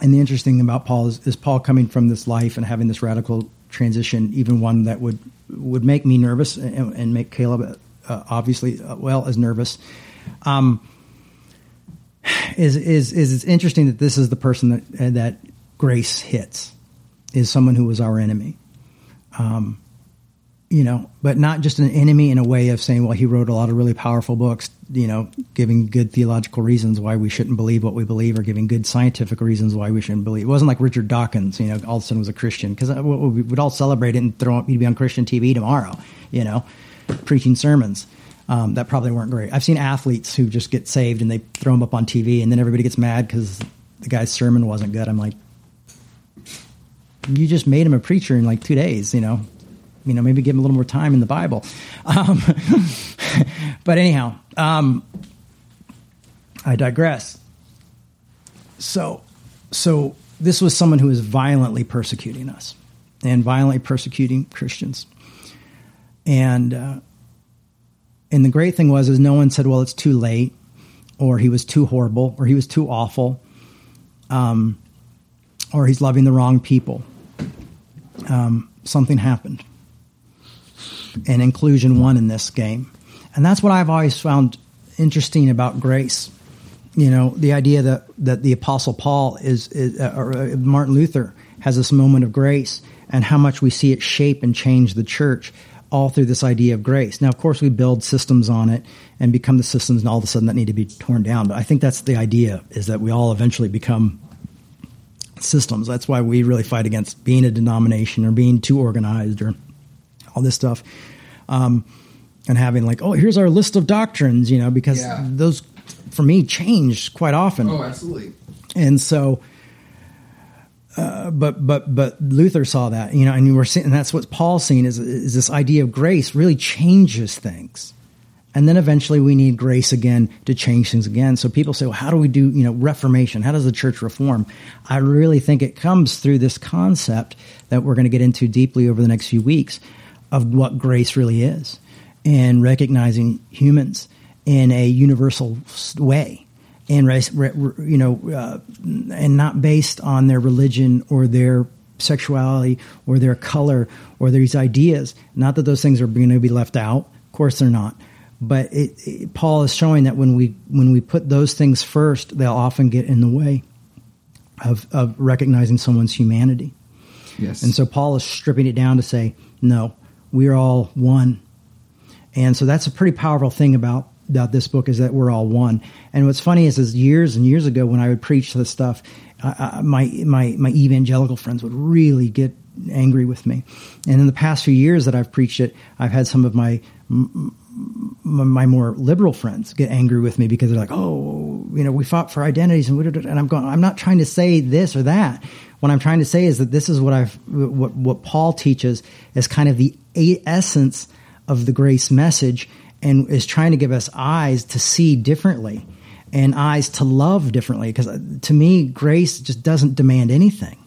and the interesting thing about Paul is, is Paul coming from this life and having this radical transition, even one that would would make me nervous and, and make Caleb uh, obviously uh, well as nervous. Um, is is is it's interesting that this is the person that uh, that grace hits is someone who was our enemy. Um, you know, but not just an enemy in a way of saying, well, he wrote a lot of really powerful books, you know, giving good theological reasons why we shouldn't believe what we believe or giving good scientific reasons why we shouldn't believe. It wasn't like Richard Dawkins, you know, all of a sudden was a Christian because uh, we would all celebrate it and throw up, he'd be on Christian TV tomorrow, you know, preaching sermons. Um, that probably weren't great. I've seen athletes who just get saved and they throw them up on TV and then everybody gets mad because the guy's sermon wasn't good. I'm like, you just made him a preacher in like two days, you know. You know, maybe give him a little more time in the Bible. Um, *laughs* but anyhow, um, I digress. So, so this was someone who was violently persecuting us and violently persecuting Christians. And uh, and the great thing was is no one said, "Well, it's too late," or "He was too horrible," or "He was too awful," um, or "He's loving the wrong people." um, something happened. And inclusion won in this game. And that's what I've always found interesting about grace. You know, the idea that, that the Apostle Paul is, is uh, or uh, Martin Luther has this moment of grace and how much we see it shape and change the church all through this idea of grace. Now, of course, we build systems on it and become the systems, and all of a sudden that need to be torn down. But I think that's the idea: is that we all eventually become systems. That's why we really fight against being a denomination or being too organized or all this stuff. Um, and having like, oh, here's our list of doctrines, you know, because yeah. those for me change quite often. Oh, absolutely. And so, uh, but but but Luther saw that, you know, and we're seeing, and that's what Paul's seeing is is this idea of grace really changes things. And then eventually we need grace again to change things again. So people say, well, how do we do, you know, reformation? How does the church reform? I really think it comes through this concept that we're going to get into deeply over the next few weeks of what grace really is and recognizing humans in a universal way and you know uh, and not based on their religion or their sexuality or their color or these ideas not that those things are going to be left out of course they're not but it, it, Paul is showing that when we when we put those things first, they'll often get in the way of of recognizing someone's humanity. Yes. And so Paul is stripping it down to say, no, we're all one. And so that's a pretty powerful thing about about this book is that we're all one. And what's funny is, is years and years ago when I would preach this stuff, uh, my my my evangelical friends would really get angry with me. And in the past few years that I've preached it, I've had some of my my more liberal friends get angry with me because they're like, "Oh, you know, we fought for identities," and and I'm going, I'm not trying to say this or that. What I'm trying to say is that this is what I've what what Paul teaches is kind of the essence of the grace message, and is trying to give us eyes to see differently and eyes to love differently. Because uh, to me, grace just doesn't demand anything,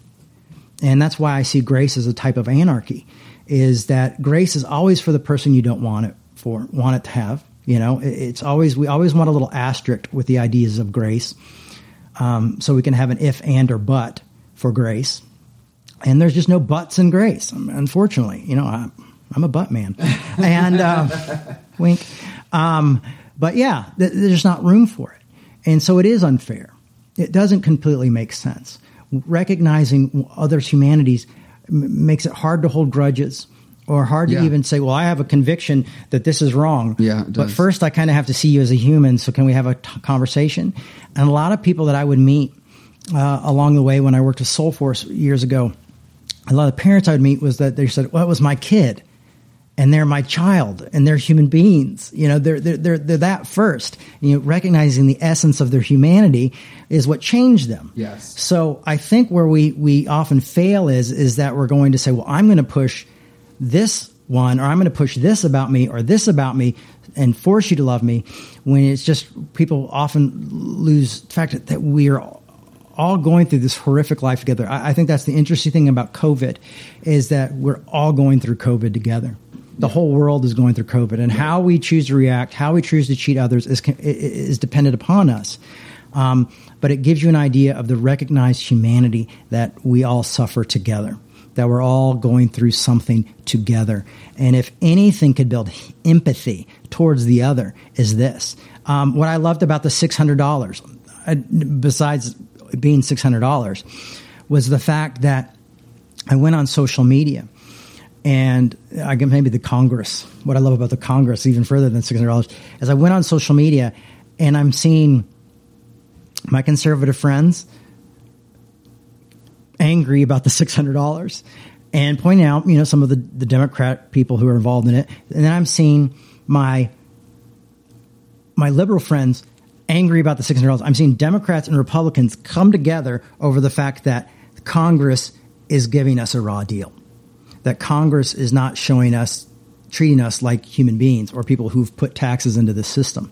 and that's why I see grace as a type of anarchy. Is that grace is always for the person you don't want it for, want it to have. You know, it's always we always want a little asterisk with the ideas of grace, um, so we can have an if and or but for grace. And there's just no buts in grace, unfortunately. You know, I, am a butt man, *laughs* and uh, wink. Um, but yeah, th- there's not room for it, and so it is unfair. it doesn't completely make sense. Recognizing others' humanities m- makes it hard to hold grudges or hard Yeah. to even say, well, I have a conviction that this is wrong. Yeah, but first, I kind of have to see you as a human. So, can we have a t- conversation? And a lot of people that I would meet uh, along the way when I worked with Soulforce years ago, a lot of parents I would meet was that they said, well, it was my kid and they're my child and they're human beings. You know, they're, they're, they're, they're that first. You know, recognizing the essence of their humanity is what changed them. Yes. So I think where we, we often fail is, is that we're going to say, well, I'm going to push this one, or I'm going to push this about me or this about me and force you to love me when it's just people often lose the fact that we are all going through this horrific life together. I, I think that's the interesting thing about COVID is that we're all going through COVID together. The whole world is going through COVID, and how we choose to react, how we choose to treat others, is is dependent upon us. Um, but it gives you an idea of the recognized humanity that we all suffer together, that we're all going through something together. And if anything could build empathy towards the other, is this. Um, what I loved about the six hundred dollars, uh, besides being six hundred dollars, was the fact that I went on social media and I get maybe the Congress. What I love about the Congress, even further than six hundred dollars, is I went on social media and I'm seeing my conservative friends angry about the six hundred dollars and pointing out, you know, some of the, the Democrat people who are involved in it. And then I'm seeing my my liberal friends angry about the six hundred dollars. I'm seeing Democrats and Republicans come together over the fact that Congress is giving us a raw deal that Congress is not showing us, treating us like human beings or people who've put taxes into the system.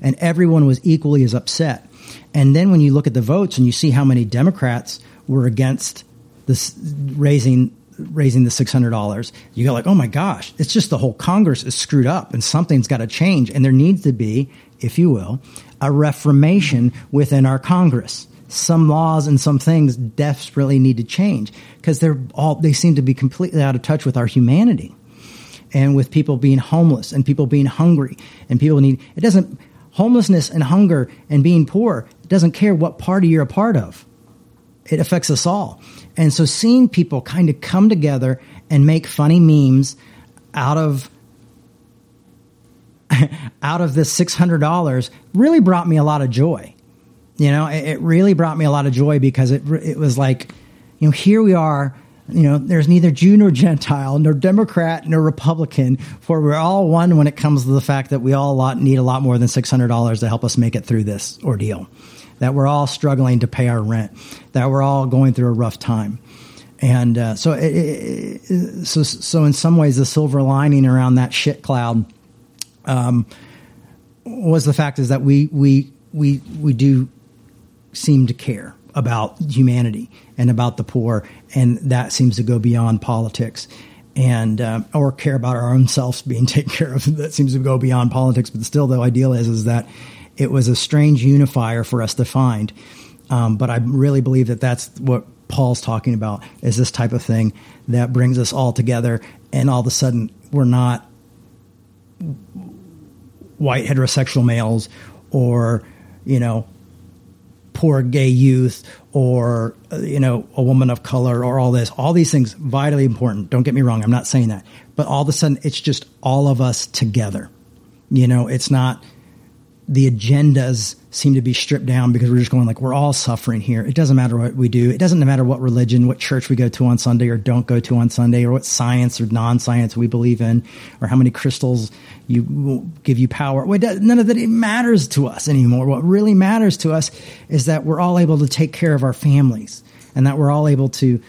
And everyone was equally as upset. And then when you look at the votes and you see how many Democrats were against this raising raising the six hundred dollars, you go like, oh my gosh, it's just the whole Congress is screwed up and something's got to change. And there needs to be, if you will, a reformation within our Congress. Some laws and some things desperately need to change because they're all they seem to be completely out of touch with our humanity and with people being homeless and people being hungry and people need it doesn't homelessness and hunger and being poor doesn't care what party you're a part of. It affects us all. And so seeing people kind of come together and make funny memes out of *laughs* out of this $600 really brought me a lot of joy you know, it, it really brought me a lot of joy because it it was like, you know, here we are. You know, there's neither Jew nor Gentile, nor Democrat nor Republican, for we're all one when it comes to the fact that we all lot, need a lot more than six hundred dollars to help us make it through this ordeal. That we're all struggling to pay our rent. That we're all going through a rough time. And uh, so, it, it, so, so in some ways, the silver lining around that shit cloud um, was the fact is that we we we we do seem to care about humanity and about the poor, and that seems to go beyond politics. And um, or care about our own selves being *laughs* taken care of. That seems to go beyond politics. But still, the ideal is is that it was a strange unifier for us to find. Um, but I really believe that that's what Paul's talking about is this type of thing that brings us all together, and all of a sudden we're not white heterosexual males or you know poor gay youth or you know a woman of color or all this. All these things vitally important. Don't get me wrong. I'm not saying that. But all of a sudden it's just all of us together. You know it's not the agendas seem to be stripped down because we're just going like we're all suffering here. It doesn't matter what we do. It doesn't matter what religion, what church we go to on Sunday or don't go to on Sunday, or what science or non-science we believe in, or how many crystals you give you power. None of that it matters to us anymore. What really matters to us is that we're all able to take care of our families and that we're all able to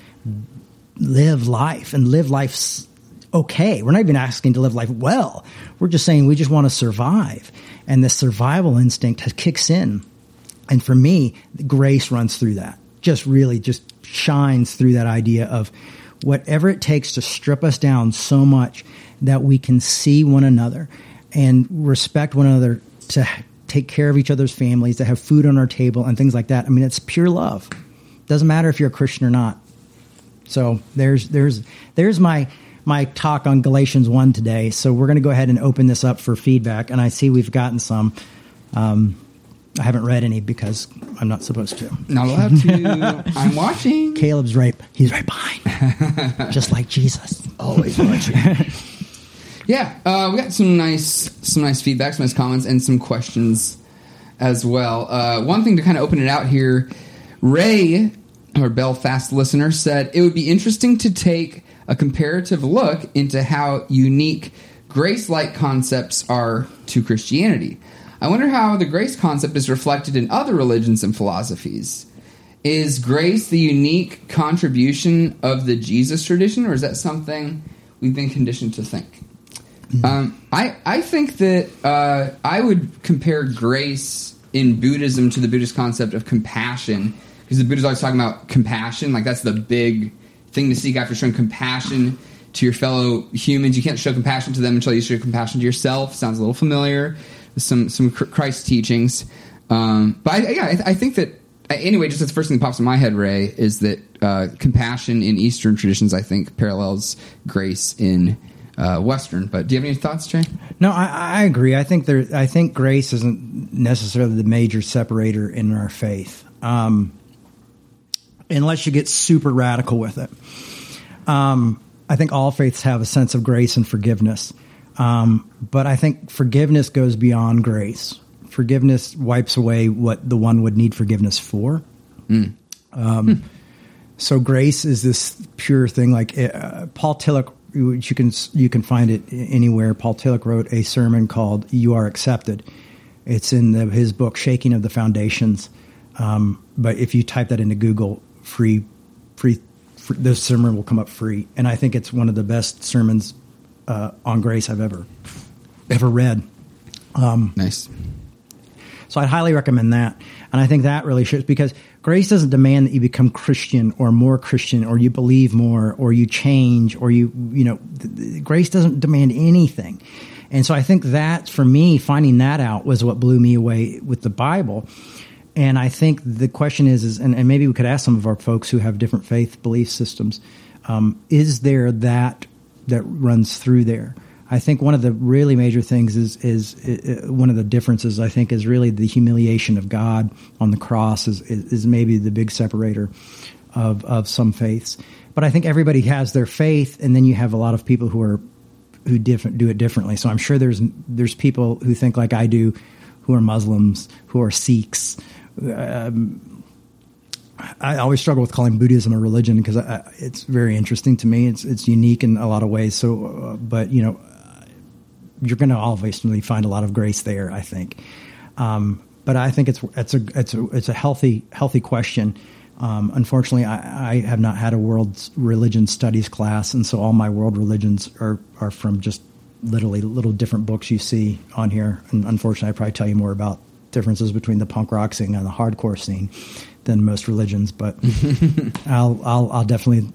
live life and live life okay. We're not even asking to live life well. We're just saying we just want to survive. And the survival instinct kicks in. And for me, grace runs through that. Just really just shines through that idea of whatever it takes to strip us down so much that we can see one another and respect one another to take care of each other's families, to have food on our table and things like that. I mean, it's pure love. Doesn't matter if you're a Christian or not. So there's there's there's my my talk on Galatians one today. So we're going to go ahead and open this up for feedback, and I see we've gotten some. Um, I haven't read any because I'm not supposed to. Not allowed to. *laughs* I'm watching. Caleb's right. He's right behind, *laughs* just like Jesus. Always watching. *laughs* Yeah, uh, we got some nice, some nice feedback, some nice comments, and some questions as well. Uh, one thing to kind of open it out here, Ray, our Belfast listener, said it would be interesting to take a comparative look into how unique grace-like concepts are to Christianity. I wonder how the grace concept is reflected in other religions and philosophies. Is grace the unique contribution of the Jesus tradition, or is that something we've been conditioned to think? Um, I I think that uh, I would compare grace in Buddhism to the Buddhist concept of compassion because the Buddha's always talking about compassion, like that's the big thing to seek after showing compassion to your fellow humans. You can't show compassion to them until you show compassion to yourself. Sounds a little familiar. Some some Christ teachings, um, but I, yeah, I, I think that anyway. Just the first thing that pops in my head, Ray, is that uh, compassion in Eastern traditions, I think, parallels grace in uh, Western. But do you have any thoughts, Jay? No, I, I agree. I think there. I think grace isn't necessarily the major separator in our faith, um, unless you get super radical with it. Um, I think all faiths have a sense of grace and forgiveness, um, but I think forgiveness goes beyond grace. Forgiveness wipes away what the one would need forgiveness for. Um, So grace is this pure thing. Like uh, Paul Tillich, which you can you can find it anywhere. Paul Tillich wrote a sermon called "You Are Accepted." It's in the, his book "Shaking of the Foundations." Um, but if you type that into Google, free, free, free, this sermon will come up free. And I think it's one of the best sermons uh, on grace I've ever ever read. Nice. So I'd highly recommend that. And I think that really shows because grace doesn't demand that you become Christian or more Christian or you believe more or you change or you you know th- th- grace doesn't demand anything. And so I think that for me finding that out was what blew me away with the Bible. And I think the question is, is and, and maybe we could ask some of our folks who have different faith belief systems, um, is there that that runs through there? I think one of the really major things is is, uh one of the differences. I think is really the humiliation of God on the cross is is, is maybe the big separator of of some faiths. But I think everybody has their faith, and then you have a lot of people who are who do it differently. So I'm sure there's there's people who think like I do, who are Muslims, who are Sikhs. Um, I always struggle with calling Buddhism a religion because it's very interesting to me. It's it's unique in a lot of ways. So, uh, but you know, you're going to obviously find a lot of grace there. I think, um, but I think it's it's a it's a it's a healthy healthy question. Um, unfortunately, I, I have not had a world religion studies class, and so all my world religions are are from just literally little different books you see on here. And unfortunately, I probably tell you more about differences between the punk rock scene and the hardcore scene than most religions. But *laughs* I'll I'll I'll definitely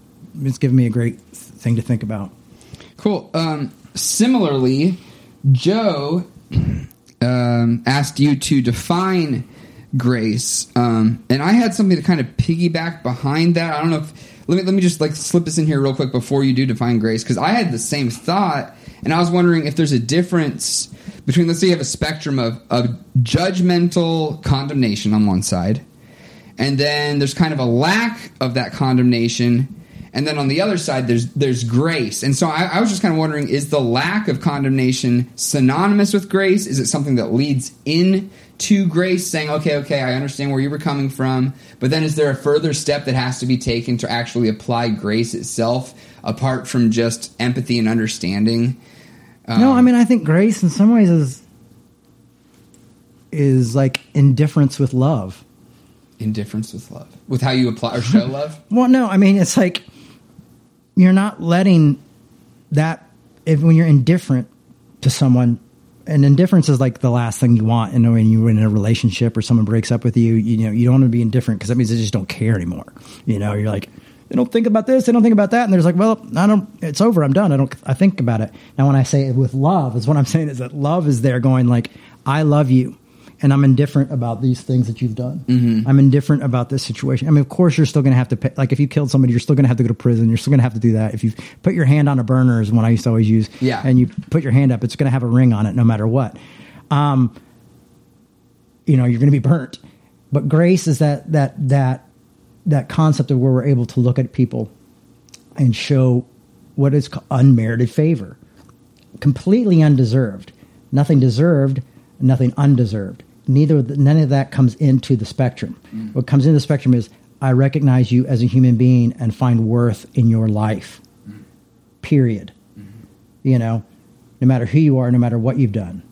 it's given me a great thing to think about. Cool. Um, similarly, Joe um, asked you to define grace, um, and I had something to kind of piggyback behind that. I don't know if let me let me just like slip this in here real quick before you do define grace because I had the same thought, and I was wondering if there's a difference between let's say you have a spectrum of of judgmental condemnation on one side, and then there's kind of a lack of that condemnation and then on the other side there's there's grace. And so I, I, was just kind of wondering is the lack of condemnation synonymous with grace? Is it something that leads in to grace saying okay okay i understand where you were coming from but then is there a further step that has to be taken to actually apply grace itself apart from just empathy and understanding um, no i mean i think grace in some ways is is like indifference with love. Indifference with love. With how you apply or show love? *laughs* Well no i mean it's like you're not letting that if when you're indifferent to someone and indifference is like the last thing you want and when you're in a relationship or someone breaks up with you you know you don't want to be indifferent because that means they just don't care anymore. You know you're like they don't think about this they don't think about that and there's like well i don't it's over i'm done i don't i think about it now when i say it with love is what i'm *laughs* saying is that love is there going like i love you and I'm indifferent about these things that you've done. Mm-hmm. I'm indifferent about this situation. I mean, of course, you're still going to have to pay. Like, if you killed somebody, you're still going to have to go to prison. You're still going to have to do that. If you put your hand on a burner, is one I used to always use. Yeah. And you put your hand up, it's going to have a ring on it, no matter what. Um, you know, you're going to be burnt. But grace is that that that that concept of where we're able to look at people and show what is unmerited favor, completely undeserved, nothing deserved, nothing undeserved. Neither none of that comes into the spectrum. Mm. What comes into the spectrum is I recognize you as a human being and find worth in your life. Mm. Period. Mm-hmm. You know, no matter who you are, no matter what you've done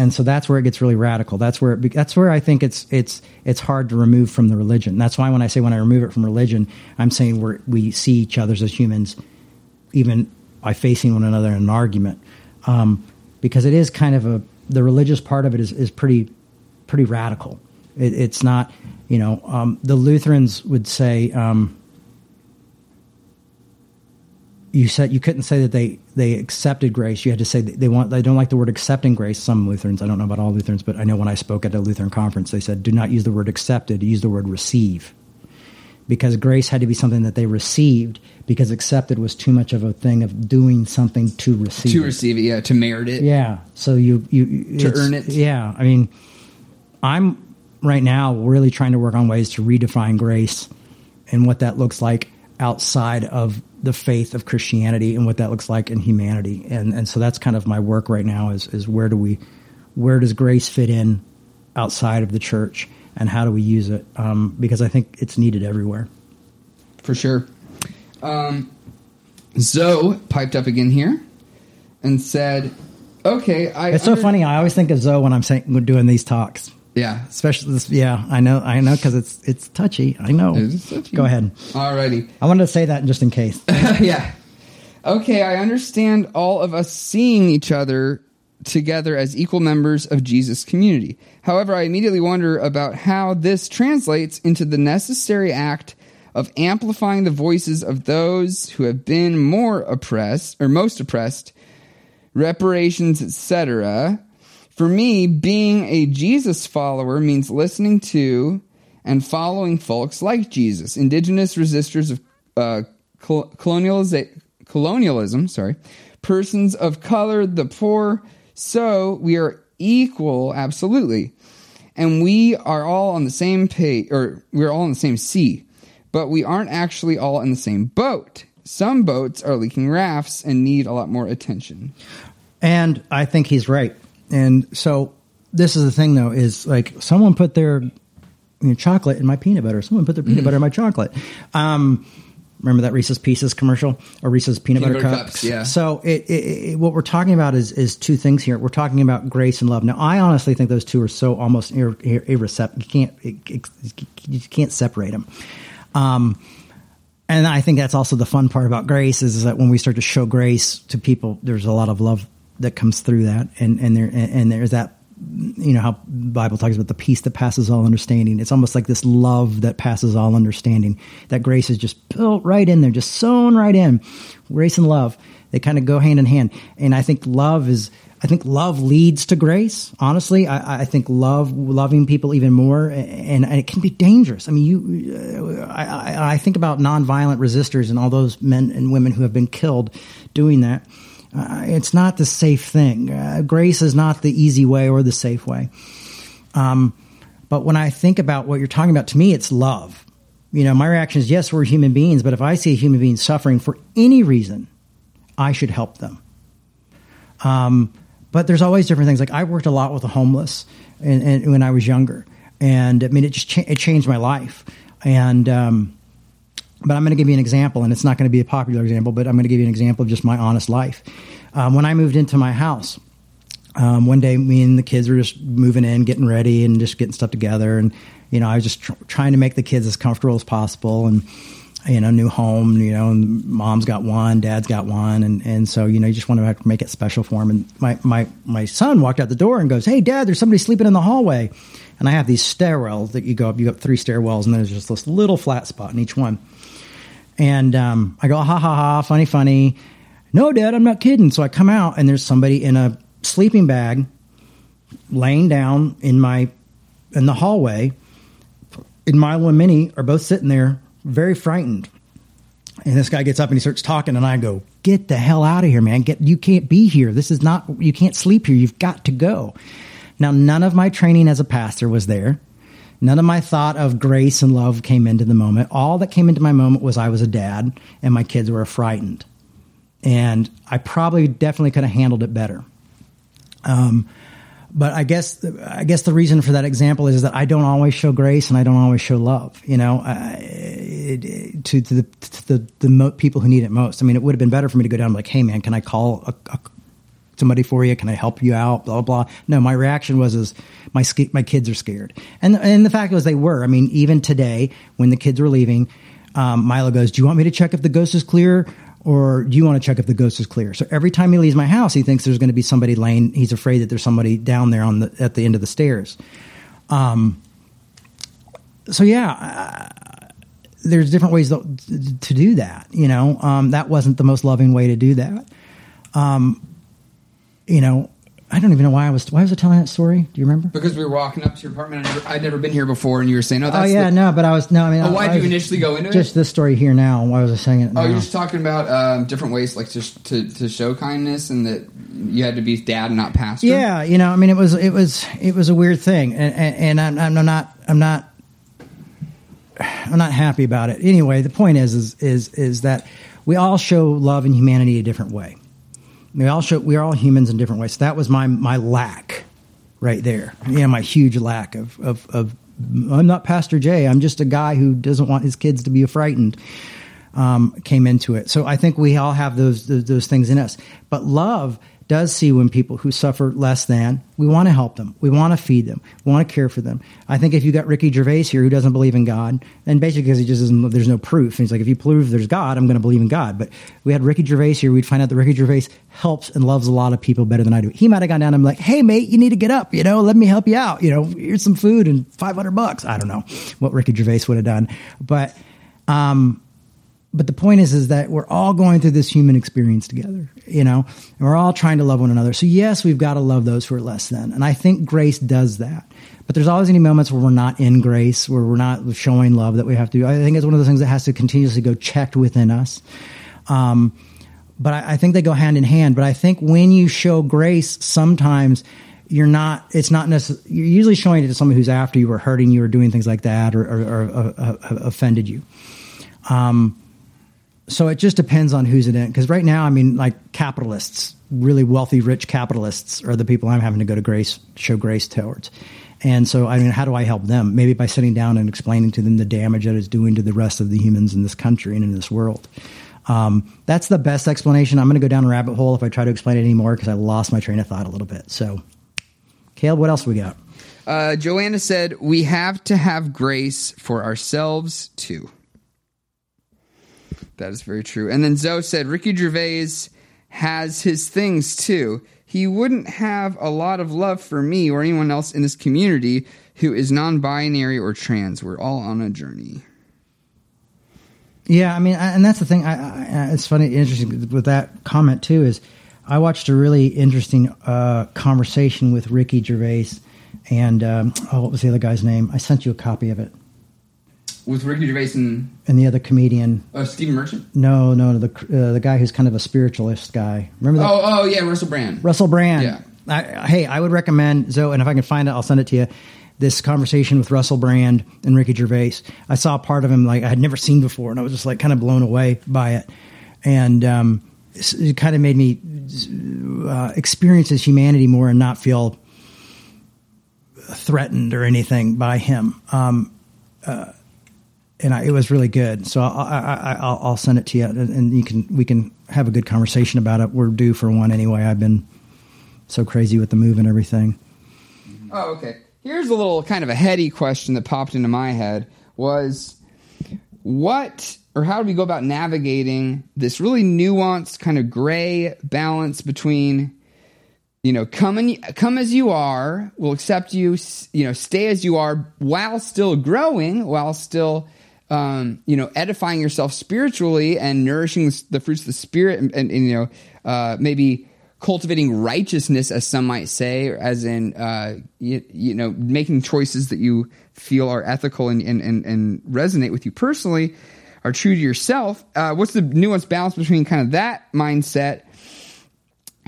and so that's where it gets really radical. That's where it, that's where I think it's it's it's hard to remove from the religion. That's why when I say when I remove it from religion, I'm saying we we see each other as humans, even by facing one another in an argument, um, because it is kind of a the religious part of it is is pretty pretty radical. It, it's not, you know, um, the Lutherans would say. Um, you said you couldn't say that they they accepted grace. You had to say they want they don't like the word accepting grace. Some Lutherans, I don't know about all Lutherans, but I know when I spoke at a Lutheran conference, they said do not use the word accepted, use the word receive, because grace had to be something that they received. Because accepted was too much of a thing of doing something to receive to it. receive it, yeah, to merit it, yeah. So you you to earn it, yeah. I mean, I'm right now really trying to work on ways to redefine grace and what that looks like outside of the faith of Christianity and what that looks like in humanity. And and so that's kind of my work right now is is where do we where does grace fit in outside of the church and how do we use it? Um, because I think it's needed everywhere. For sure. Um, Zoe piped up again here and said, "Okay, I." It's so funny. I always think of Zoe when I'm saying doing these talks yeah, especially this. Yeah, I know, I know, because it's it's touchy. I know. Touchy. Go ahead. Alrighty. I wanted to say that just in case. *laughs* yeah. Okay, I understand all of us seeing each other together as equal members of Jesus' community. However, I immediately wonder about how this translates into the necessary act of amplifying the voices of those who have been more oppressed or most oppressed, reparations, etc for me, being a Jesus follower means listening to and following folks like Jesus, indigenous resistors of uh, colonialism, sorry, persons of color, the poor. So we are equal, absolutely. And we are all on the same page, or we're all on the same sea, but we aren't actually all in the same boat. Some boats are leaking rafts and need a lot more attention. And I think he's right. And so this is the thing though, is like someone put their you know, chocolate in my peanut butter. Someone put their peanut butter in my chocolate. Um, remember that Reese's Pieces commercial or Reese's peanut, peanut butter, butter cups? cups? Yeah. So it, it, it, what we're talking about is is two things here. We're talking about grace and love. Now, I honestly think those two are so almost ir- ir-. You can't you can't separate them. Um, and I think that's also the fun part about grace is, is that when we start to show grace to people, there's a lot of love that comes through that, and and there and there's that you know how bible talks about the peace that passes all understanding. It's almost like this love that passes all understanding. That grace is just built right in there just sewn right in. Grace and love they kind of go hand in hand. And i think love is i think love leads to grace honestly. I, I think love loving people even more and, and, it can be dangerous. I mean you I, I think about nonviolent resistors and all those men and women who have been killed doing that uh, it's not the safe thing. Uh, grace is not the easy way or the safe way. Um, but when I think about what you're talking about, to me, it's love. You know, my reaction is yes, we're human beings, but if I see a human being suffering for any reason, I should help them. Um, but there's always different things. Like I worked a lot with the homeless and, and when I was younger, and I mean, it just cha- it changed my life. And um, but I'm going to give you an example, and it's not going to be a popular example, but I'm going to give you an example of just my honest life. Um, when I moved into my house, um, one day me and the kids were just moving in, getting ready, and just getting stuff together. And you know, I was just tr- trying to make the kids as comfortable as possible. And you know, new home, you know, and mom's got one, dad's got one, and and so you know, you just want to make it special for them. And my my my son walked out the door and goes, "Hey, dad, there's somebody sleeping in the hallway." And I have these stairwells that you go up. You go up three stairwells, and there's just this little flat spot in each one. And um, I go, ha ha ha, funny, funny. No, Dad, I'm not kidding. So I come out and there's somebody in a sleeping bag laying down in my in the hallway. And Milo and Minnie are both sitting there, very frightened. And this guy gets up and he starts talking, and I go, "Get the hell out of here, man! Get you can't be here. This is not. You can't sleep here. You've got to go." Now, none of my training as a pastor was there. None of my thought of grace and love came into the moment. All that came into my moment was I was a dad and my kids were frightened. And I probably definitely could have handled it better. Um, but I guess I guess the reason for that example is that I don't always show grace and I don't always show love. You know, it, it, to, to the to the, the mo- people who need it most. I mean, it would have been better for me to go down and like, "Hey, man, can I call a, a, somebody for you? Can I help you out?" Blah blah. blah. No, my reaction was, "Is my my kids are scared," and and the fact was they were. I mean, even today when the kids were leaving, um, Milo goes, "Do you want me to check if the ghost is clear?" or do you want to check if the ghost is clear? So every time he leaves my house, he thinks there's going to be somebody laying. He's afraid that there's somebody down there on the at the end of the stairs. Um. So yeah, uh, there's different ways to, to do that. You know, um, that wasn't the most loving way to do that. Um, you know, I don't even know why I was why was I telling that story. Do you remember? Because we were walking up to your apartment. Never, I'd never been here before, and you were saying, "Oh, Oh yeah, the, no, but I was no. I mean, Oh, why did you initially go into just it? this story here now? Why was I saying it? Oh, now? you're just talking about um, different ways, like just to to show kindness, and that you had to be dad and not pastor. Yeah, you know, I mean, it was it was it was a weird thing, and and, and I'm, I'm not I'm not I'm not happy about it. Anyway, the point is is is is that we all show love and humanity a different way. We all show we are all humans in different ways. So that was my my lack right there. Know, my huge lack of of of I'm not Pastor Jay. I'm just a guy who doesn't want his kids to be frightened. Um, came into it. So I think we all have those, those those things in us. But love does see when people who suffer less than, we want to help them. We want to feed them. We want to care for them. I think if you got Ricky Gervais here who doesn't believe in God, and basically because he just doesn't, there's no proof. And he's like, if you prove there's God, I'm going to believe in God. But we had Ricky Gervais here, we'd find out that Ricky Gervais helps and loves a lot of people better than I do. He might have gone down and been like, hey mate, you need to get up. You know, let me help you out. You know, here's some food and 500 bucks. I don't know what Ricky Gervais would have done, but um, but the point is is that we're all going through this human experience together you know and we're all trying to love one another. So yes we've got to love those who are less than. And i think grace does that. But there's always any moments where we're not in grace where we're not showing love that we have to do. I think it's one of those things that has to continuously go checked within us. Um, but I, I think they go hand in hand. But i think when you show grace sometimes you're not it's not necessarily you're usually showing it to someone who's after you or hurting you or doing things like that or, or, or, uh, offended you. Um, so it just depends on who's in it. Because right now, I mean, like capitalists, really wealthy, rich capitalists are the people I'm having to go to grace, show grace towards. And so, I mean, how do I help them? Maybe by sitting down and explaining to them the damage that it's doing to the rest of the humans in this country and in this world. Um, that's the best explanation. I'm going to go down a rabbit hole if I try to explain it anymore because I lost my train of thought a little bit. So, Caleb, what else we got? Uh, Joanna said, "We have to have grace for ourselves too." That is very true. And then Zoe said, "Ricky Gervais has his things too. He wouldn't have a lot of love for me or anyone else in this community who is non-binary or trans. We're all on a journey." Yeah, I mean, and that's the thing. I, I, it's funny, interesting with that comment too. Is I watched a really interesting uh, conversation with Ricky Gervais and um, oh, what was the other guy's name? I sent you a copy of it. With Ricky Gervais and And the other comedian. uh, Stephen Merchant. No, no, the uh, the guy who's kind of a spiritualist guy. Remember that? Oh, oh yeah, Russell Brand. Russell Brand. Yeah. I, hey, I would recommend Zoe, and if I can find it, I'll send it to you. This conversation with Russell Brand and Ricky Gervais. I saw a part of him like I had never seen before, and I was just like kind of blown away by it. And um, it kind of made me uh, experience his humanity more and not feel threatened or anything by him. Um, uh, and I, it was really good. So I, I, I'll, I'll send it to you, and, and you can we can have a good conversation about it. We're due for one anyway. I've been so crazy with the move and everything. Oh, okay. Here's a little kind of a heady question that popped into my head was what or how do we go about navigating this really nuanced kind of gray balance between you know come and come as you are we'll accept you you know stay as you are while still growing while still um, you know edifying yourself spiritually and nourishing the fruits of the spirit and, and, and, you know uh, maybe cultivating righteousness as some might say as in uh, you, you know making choices that you feel are ethical and, and, and, and resonate with you personally are true to yourself. Uh, what's the nuanced balance between kind of that mindset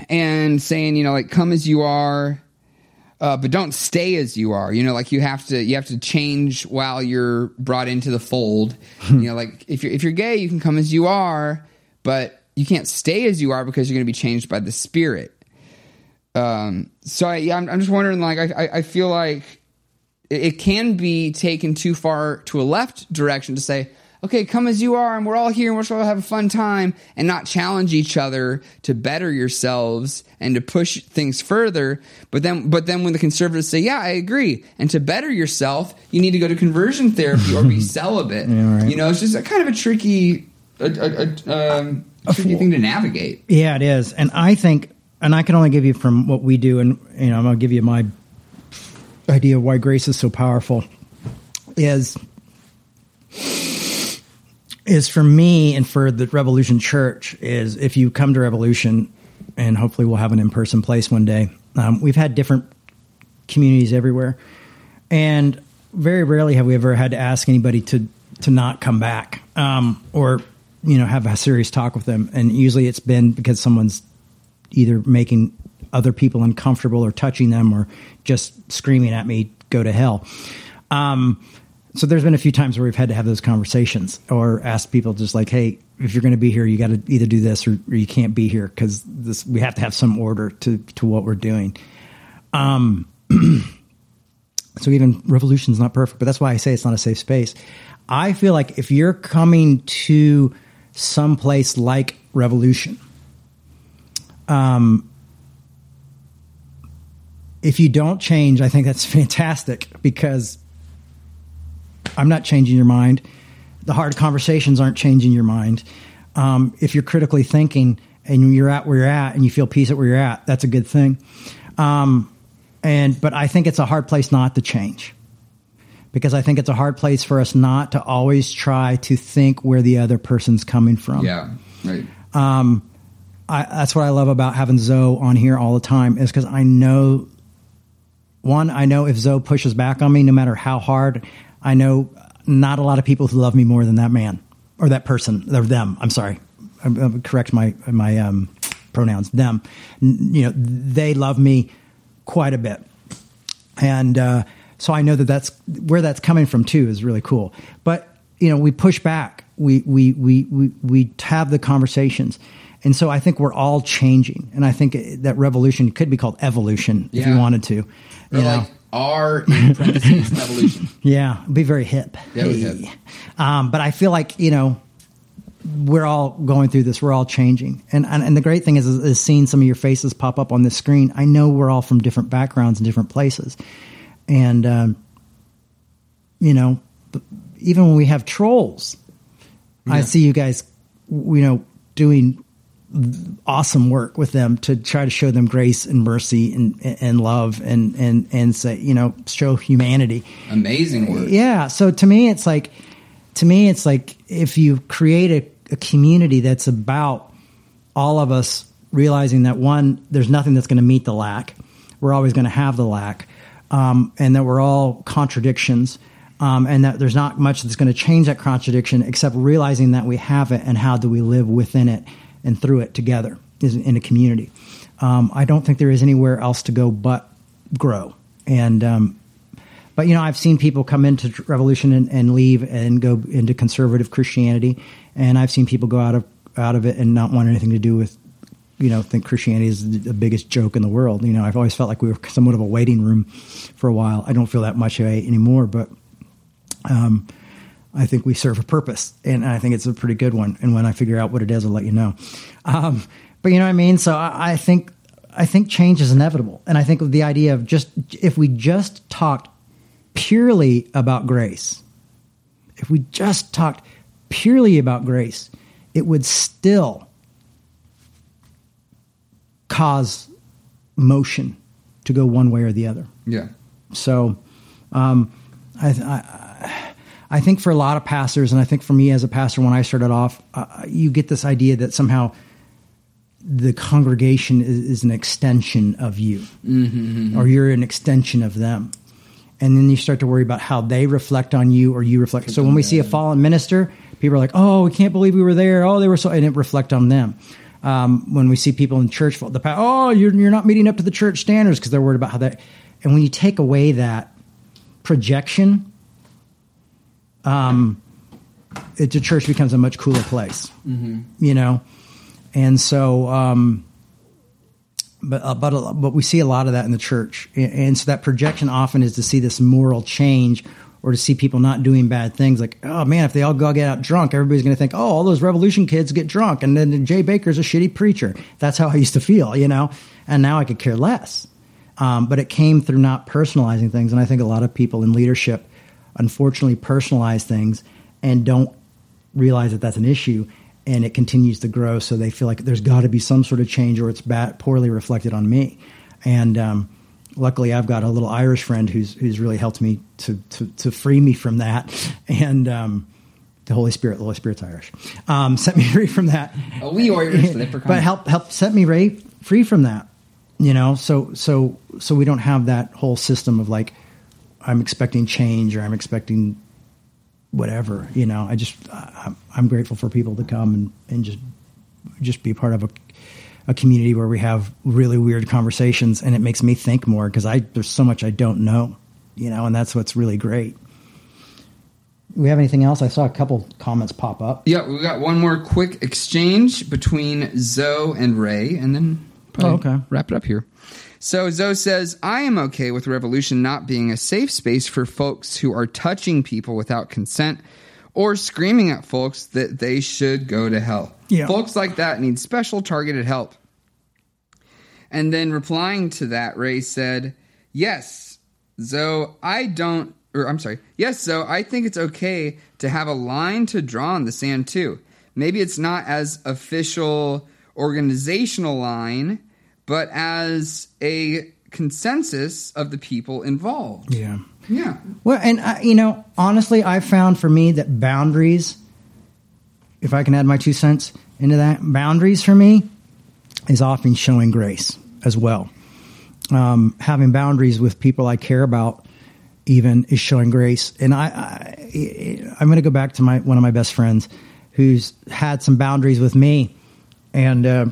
and saying, you know, like come as you are, uh, but don't stay as you are. You know, like you have to you have to change while you're brought into the fold. you know, like if you're if you're gay, you can come as you are, but you can't stay as you are because you're going to be changed by the Spirit. Um, so I, yeah, I'm, I'm just wondering. Like, I, I, I feel like it, it can be taken too far to a left direction to say, okay, come as you are, and we're all here, and we're all have a fun time, and not challenge each other to better yourselves and to push things further. But then, but then when the conservatives say, yeah, I agree, and to better yourself, you need to go to conversion therapy or be *laughs* celibate. Yeah, right. You know, it's just a kind of a tricky, a, a, a, um, a tricky thing to navigate. Yeah, it is. And I think, and I can only give you from what we do, and you know, I'm going to give you my idea of why grace is so powerful. Is is for me and for the Revolution Church is if you come to Revolution, and hopefully we'll have an in person place one day. Um, we've had different communities everywhere, and very rarely have we ever had to ask anybody to to not come back um, or you know have a serious talk with them. And usually it's been because someone's either making other people uncomfortable or touching them or just screaming at me, "Go to hell." Um, so there's been a few times where we've had to have those conversations or ask people just like, hey, if you're going to be here, you got to either do this or, or you can't be here because this we have to have some order to to what we're doing. Um, *clears throat* so even revolution's not perfect, but that's why I say it's not a safe space. I feel like if you're coming to some place like revolution, um, if you don't change, I think that's *laughs* fantastic because I'm not changing your mind. The hard conversations aren't changing your mind. Um, if you're critically thinking and you're at where you're at and you feel peace at where you're at, that's a good thing. Um, and but I think it's a hard place not to change because I think it's a hard place for us not to always try to think where the other person's coming from. Yeah, right. Um, I, that's what I love about having Zoe on here all the time is because I know one, I know if Zoe pushes back on me, no matter how hard, I know not a lot of people who love me more than that man or that person or them. I'm sorry. I'm, I'm correct my my um, pronouns. Them. N- you know, they love me quite a bit, and uh, so I know that that's where that's coming from too. Is really cool. But you know, we push back. We we we we we have the conversations. And so I think we're all changing, and I think that revolution could be called evolution if you wanted to. You Or know? R in parentheses evolution. *laughs* Yeah, be very hip. Yeah, Hey. Um, but I feel like you know we're all going through this. We're all changing, and and, and the great thing is, is is seeing some of your faces pop up on this screen. I know we're all from different backgrounds and different places, and um, you know, even when we have trolls, I see you guys, you know, doing awesome work with them to try to show them grace and mercy and and love and and and say you know show humanity Amazing work. yeah. So to me, it's like, to me, it's like if you create a, a community that's about all of us realizing that one, there's nothing that's going to meet the lack. We're always going to have the lack, um, and that we're all contradictions, um, and that there's not much that's going to change that contradiction except realizing that we have it and how do we live within it and through it together in a community. Um, I don't think there is anywhere else to go but grow. And um, but you know, I've seen people come into revolution and, and leave and go into conservative Christianity, and I've seen people go out of out of it and not want anything to do with, you know, think Christianity is the biggest joke in the world. You know, I've always felt like we were somewhat of a waiting room for a while. I don't feel that much anymore, but um, I think we serve a purpose, and I think it's a pretty good one. And when I figure out what it is, I'll let you know. Um, but you know what I mean. So I, I think I think change is inevitable, and I think the idea of just if we just talked purely about grace, if we just talked purely about grace, it would still cause motion to go one way or the other. Yeah. So, um, I, I, I think for a lot of pastors, and I think for me as a pastor, when I started off, uh, you get this idea that somehow the congregation is, is an extension of you, or you're an extension of them. And then you start to worry about how they reflect on you or you reflect. So when we see a fallen minister, people are like, "Oh, we can't believe we were there. Oh, they were so," and it reflect on them. Um, when we see people in church, the oh, you're you're not meeting up to the church standards because they're worried about how that. And when you take away that projection, um, it, the church becomes a much cooler place, you know? And so, um, but uh, but a- but we see a lot of that in the church, and, and so that projection often is to see this moral change or to see people not doing bad things. Like, oh man, if they all go get out drunk, everybody's going to think, oh, all those revolution kids get drunk, and then Jay Bakker's a shitty preacher. That's how I used to feel, you know. And now I could care less. Um, but it came through not personalizing things, and I think a lot of people in leadership, unfortunately, personalize things and don't realize that that's an issue and it continues to grow. So they feel like there's got to be some sort of change or it's bad, poorly reflected on me. And um, luckily i've got a little irish friend who's who's really helped me to to, to free me from that. *laughs* And um, the holy spirit the holy spirit's irish. Um, *laughs* set me free from that. A wee Irish *laughs* leprechaun. but help help set me right free from that you know? So so so we don't have that whole system of like i'm expecting change or i'm expecting whatever you know? I just i'm grateful for people to come and and just just be part of a a community where we have really weird conversations and it makes me think more because i there's so much i don't know you know and that's what's really great. We have anything else? I saw a couple comments pop up. Yeah, we got one more quick exchange between Zoe and Ray, and then Oh, okay. wrap it up here. So Zoe says, "I am okay with Revolution not being a safe space for folks who are touching people without consent." Or screaming at folks that they should go to hell. Yeah. Folks like that need special targeted help. And then replying to that, Ray said, Yes, Zoe, I don't, or I'm sorry, yes, Zoe, I think it's okay to have a line to draw in the sand too. Maybe it's not as official organizational line, but as a consensus of the people involved. yeah Yeah. Well, and I, you know, honestly, I found for me that boundaries, if I can add my two cents into that, boundaries for me is often showing grace as well. Um, having boundaries with people I care about, even is showing grace. And I, I I'm going to go back to my one of my best friends, who's had some boundaries with me, and uh,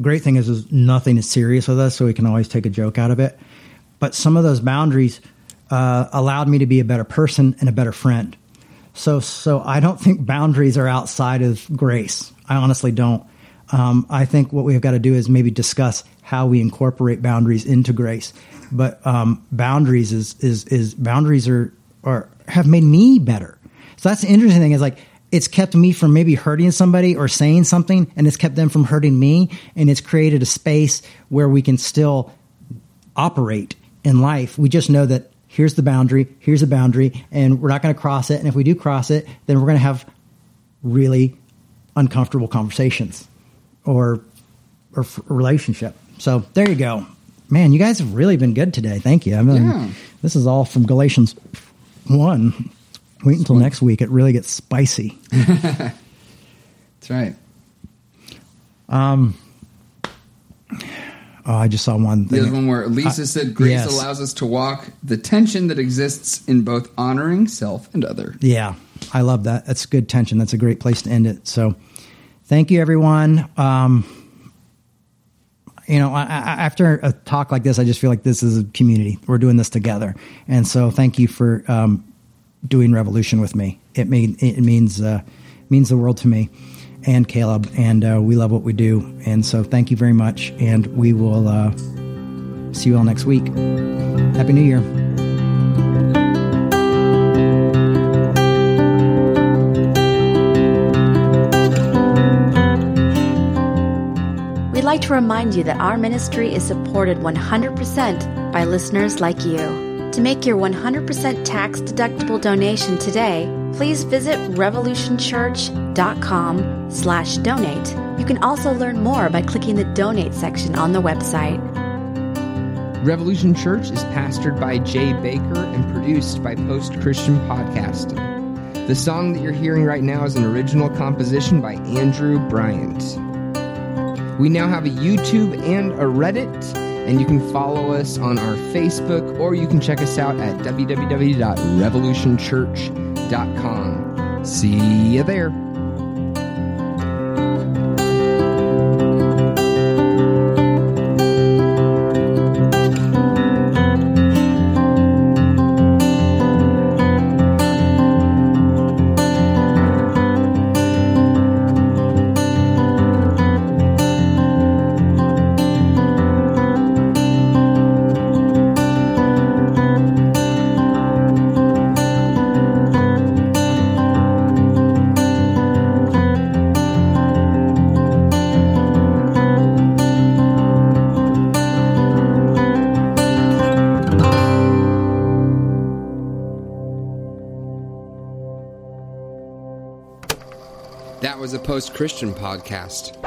great thing is, is nothing is serious with us, so we can always take a joke out of it. But some of those boundaries uh, allowed me to be a better person and a better friend. So, so I don't think boundaries are outside of grace. I honestly don't. Um, I think what we've got to do is maybe discuss how we incorporate boundaries into grace. But um, boundaries is is is boundaries are are have made me better. So that's the interesting thing is like it's kept me from maybe hurting somebody or saying something, and it's kept them from hurting me, and it's created a space where we can still operate in life. We just know that here's the boundary, here's a boundary, and we're not going to cross it. And if we do cross it, then we're going to have really uncomfortable conversations or or f- a relationship. So there you go. Man, you guys have really been good today. Thank you. I mean, Yeah. this is all from Galatians 1. Wait until next week. It really gets spicy. *laughs* That's right. Um, Oh, I just saw one thing. There's one where Lisa said, Grace yes. allows us to walk the tension that exists in both honoring self and other. Yeah, I love that. That's good tension. That's a great place to end it. So, thank you, everyone. Um, you know, I, I, after a talk like this, I just feel like this is a community. We're doing this together, and so thank you for um, doing Revolution with me. It mean it means uh, means the world to me and Caleb, and uh, we love what we do. And so, thank you very much, and we will uh, see you all next week. Happy New Year. We'd like to remind you that our ministry is supported 100% by listeners like you. To make your 100% tax deductible donation today, please visit revolutionchurch.com slash donate. You can also learn more by clicking the donate section on the website. Revolution Church is pastored by Jay Bakker and produced by Post Christian Podcasting. The song that you're hearing right now is an original composition by Andrew Bryant. We now have a YouTube and a Reddit, and you can follow us on our Facebook or you can check us out at www.revolutionchurch.com. See you there. Christian podcast.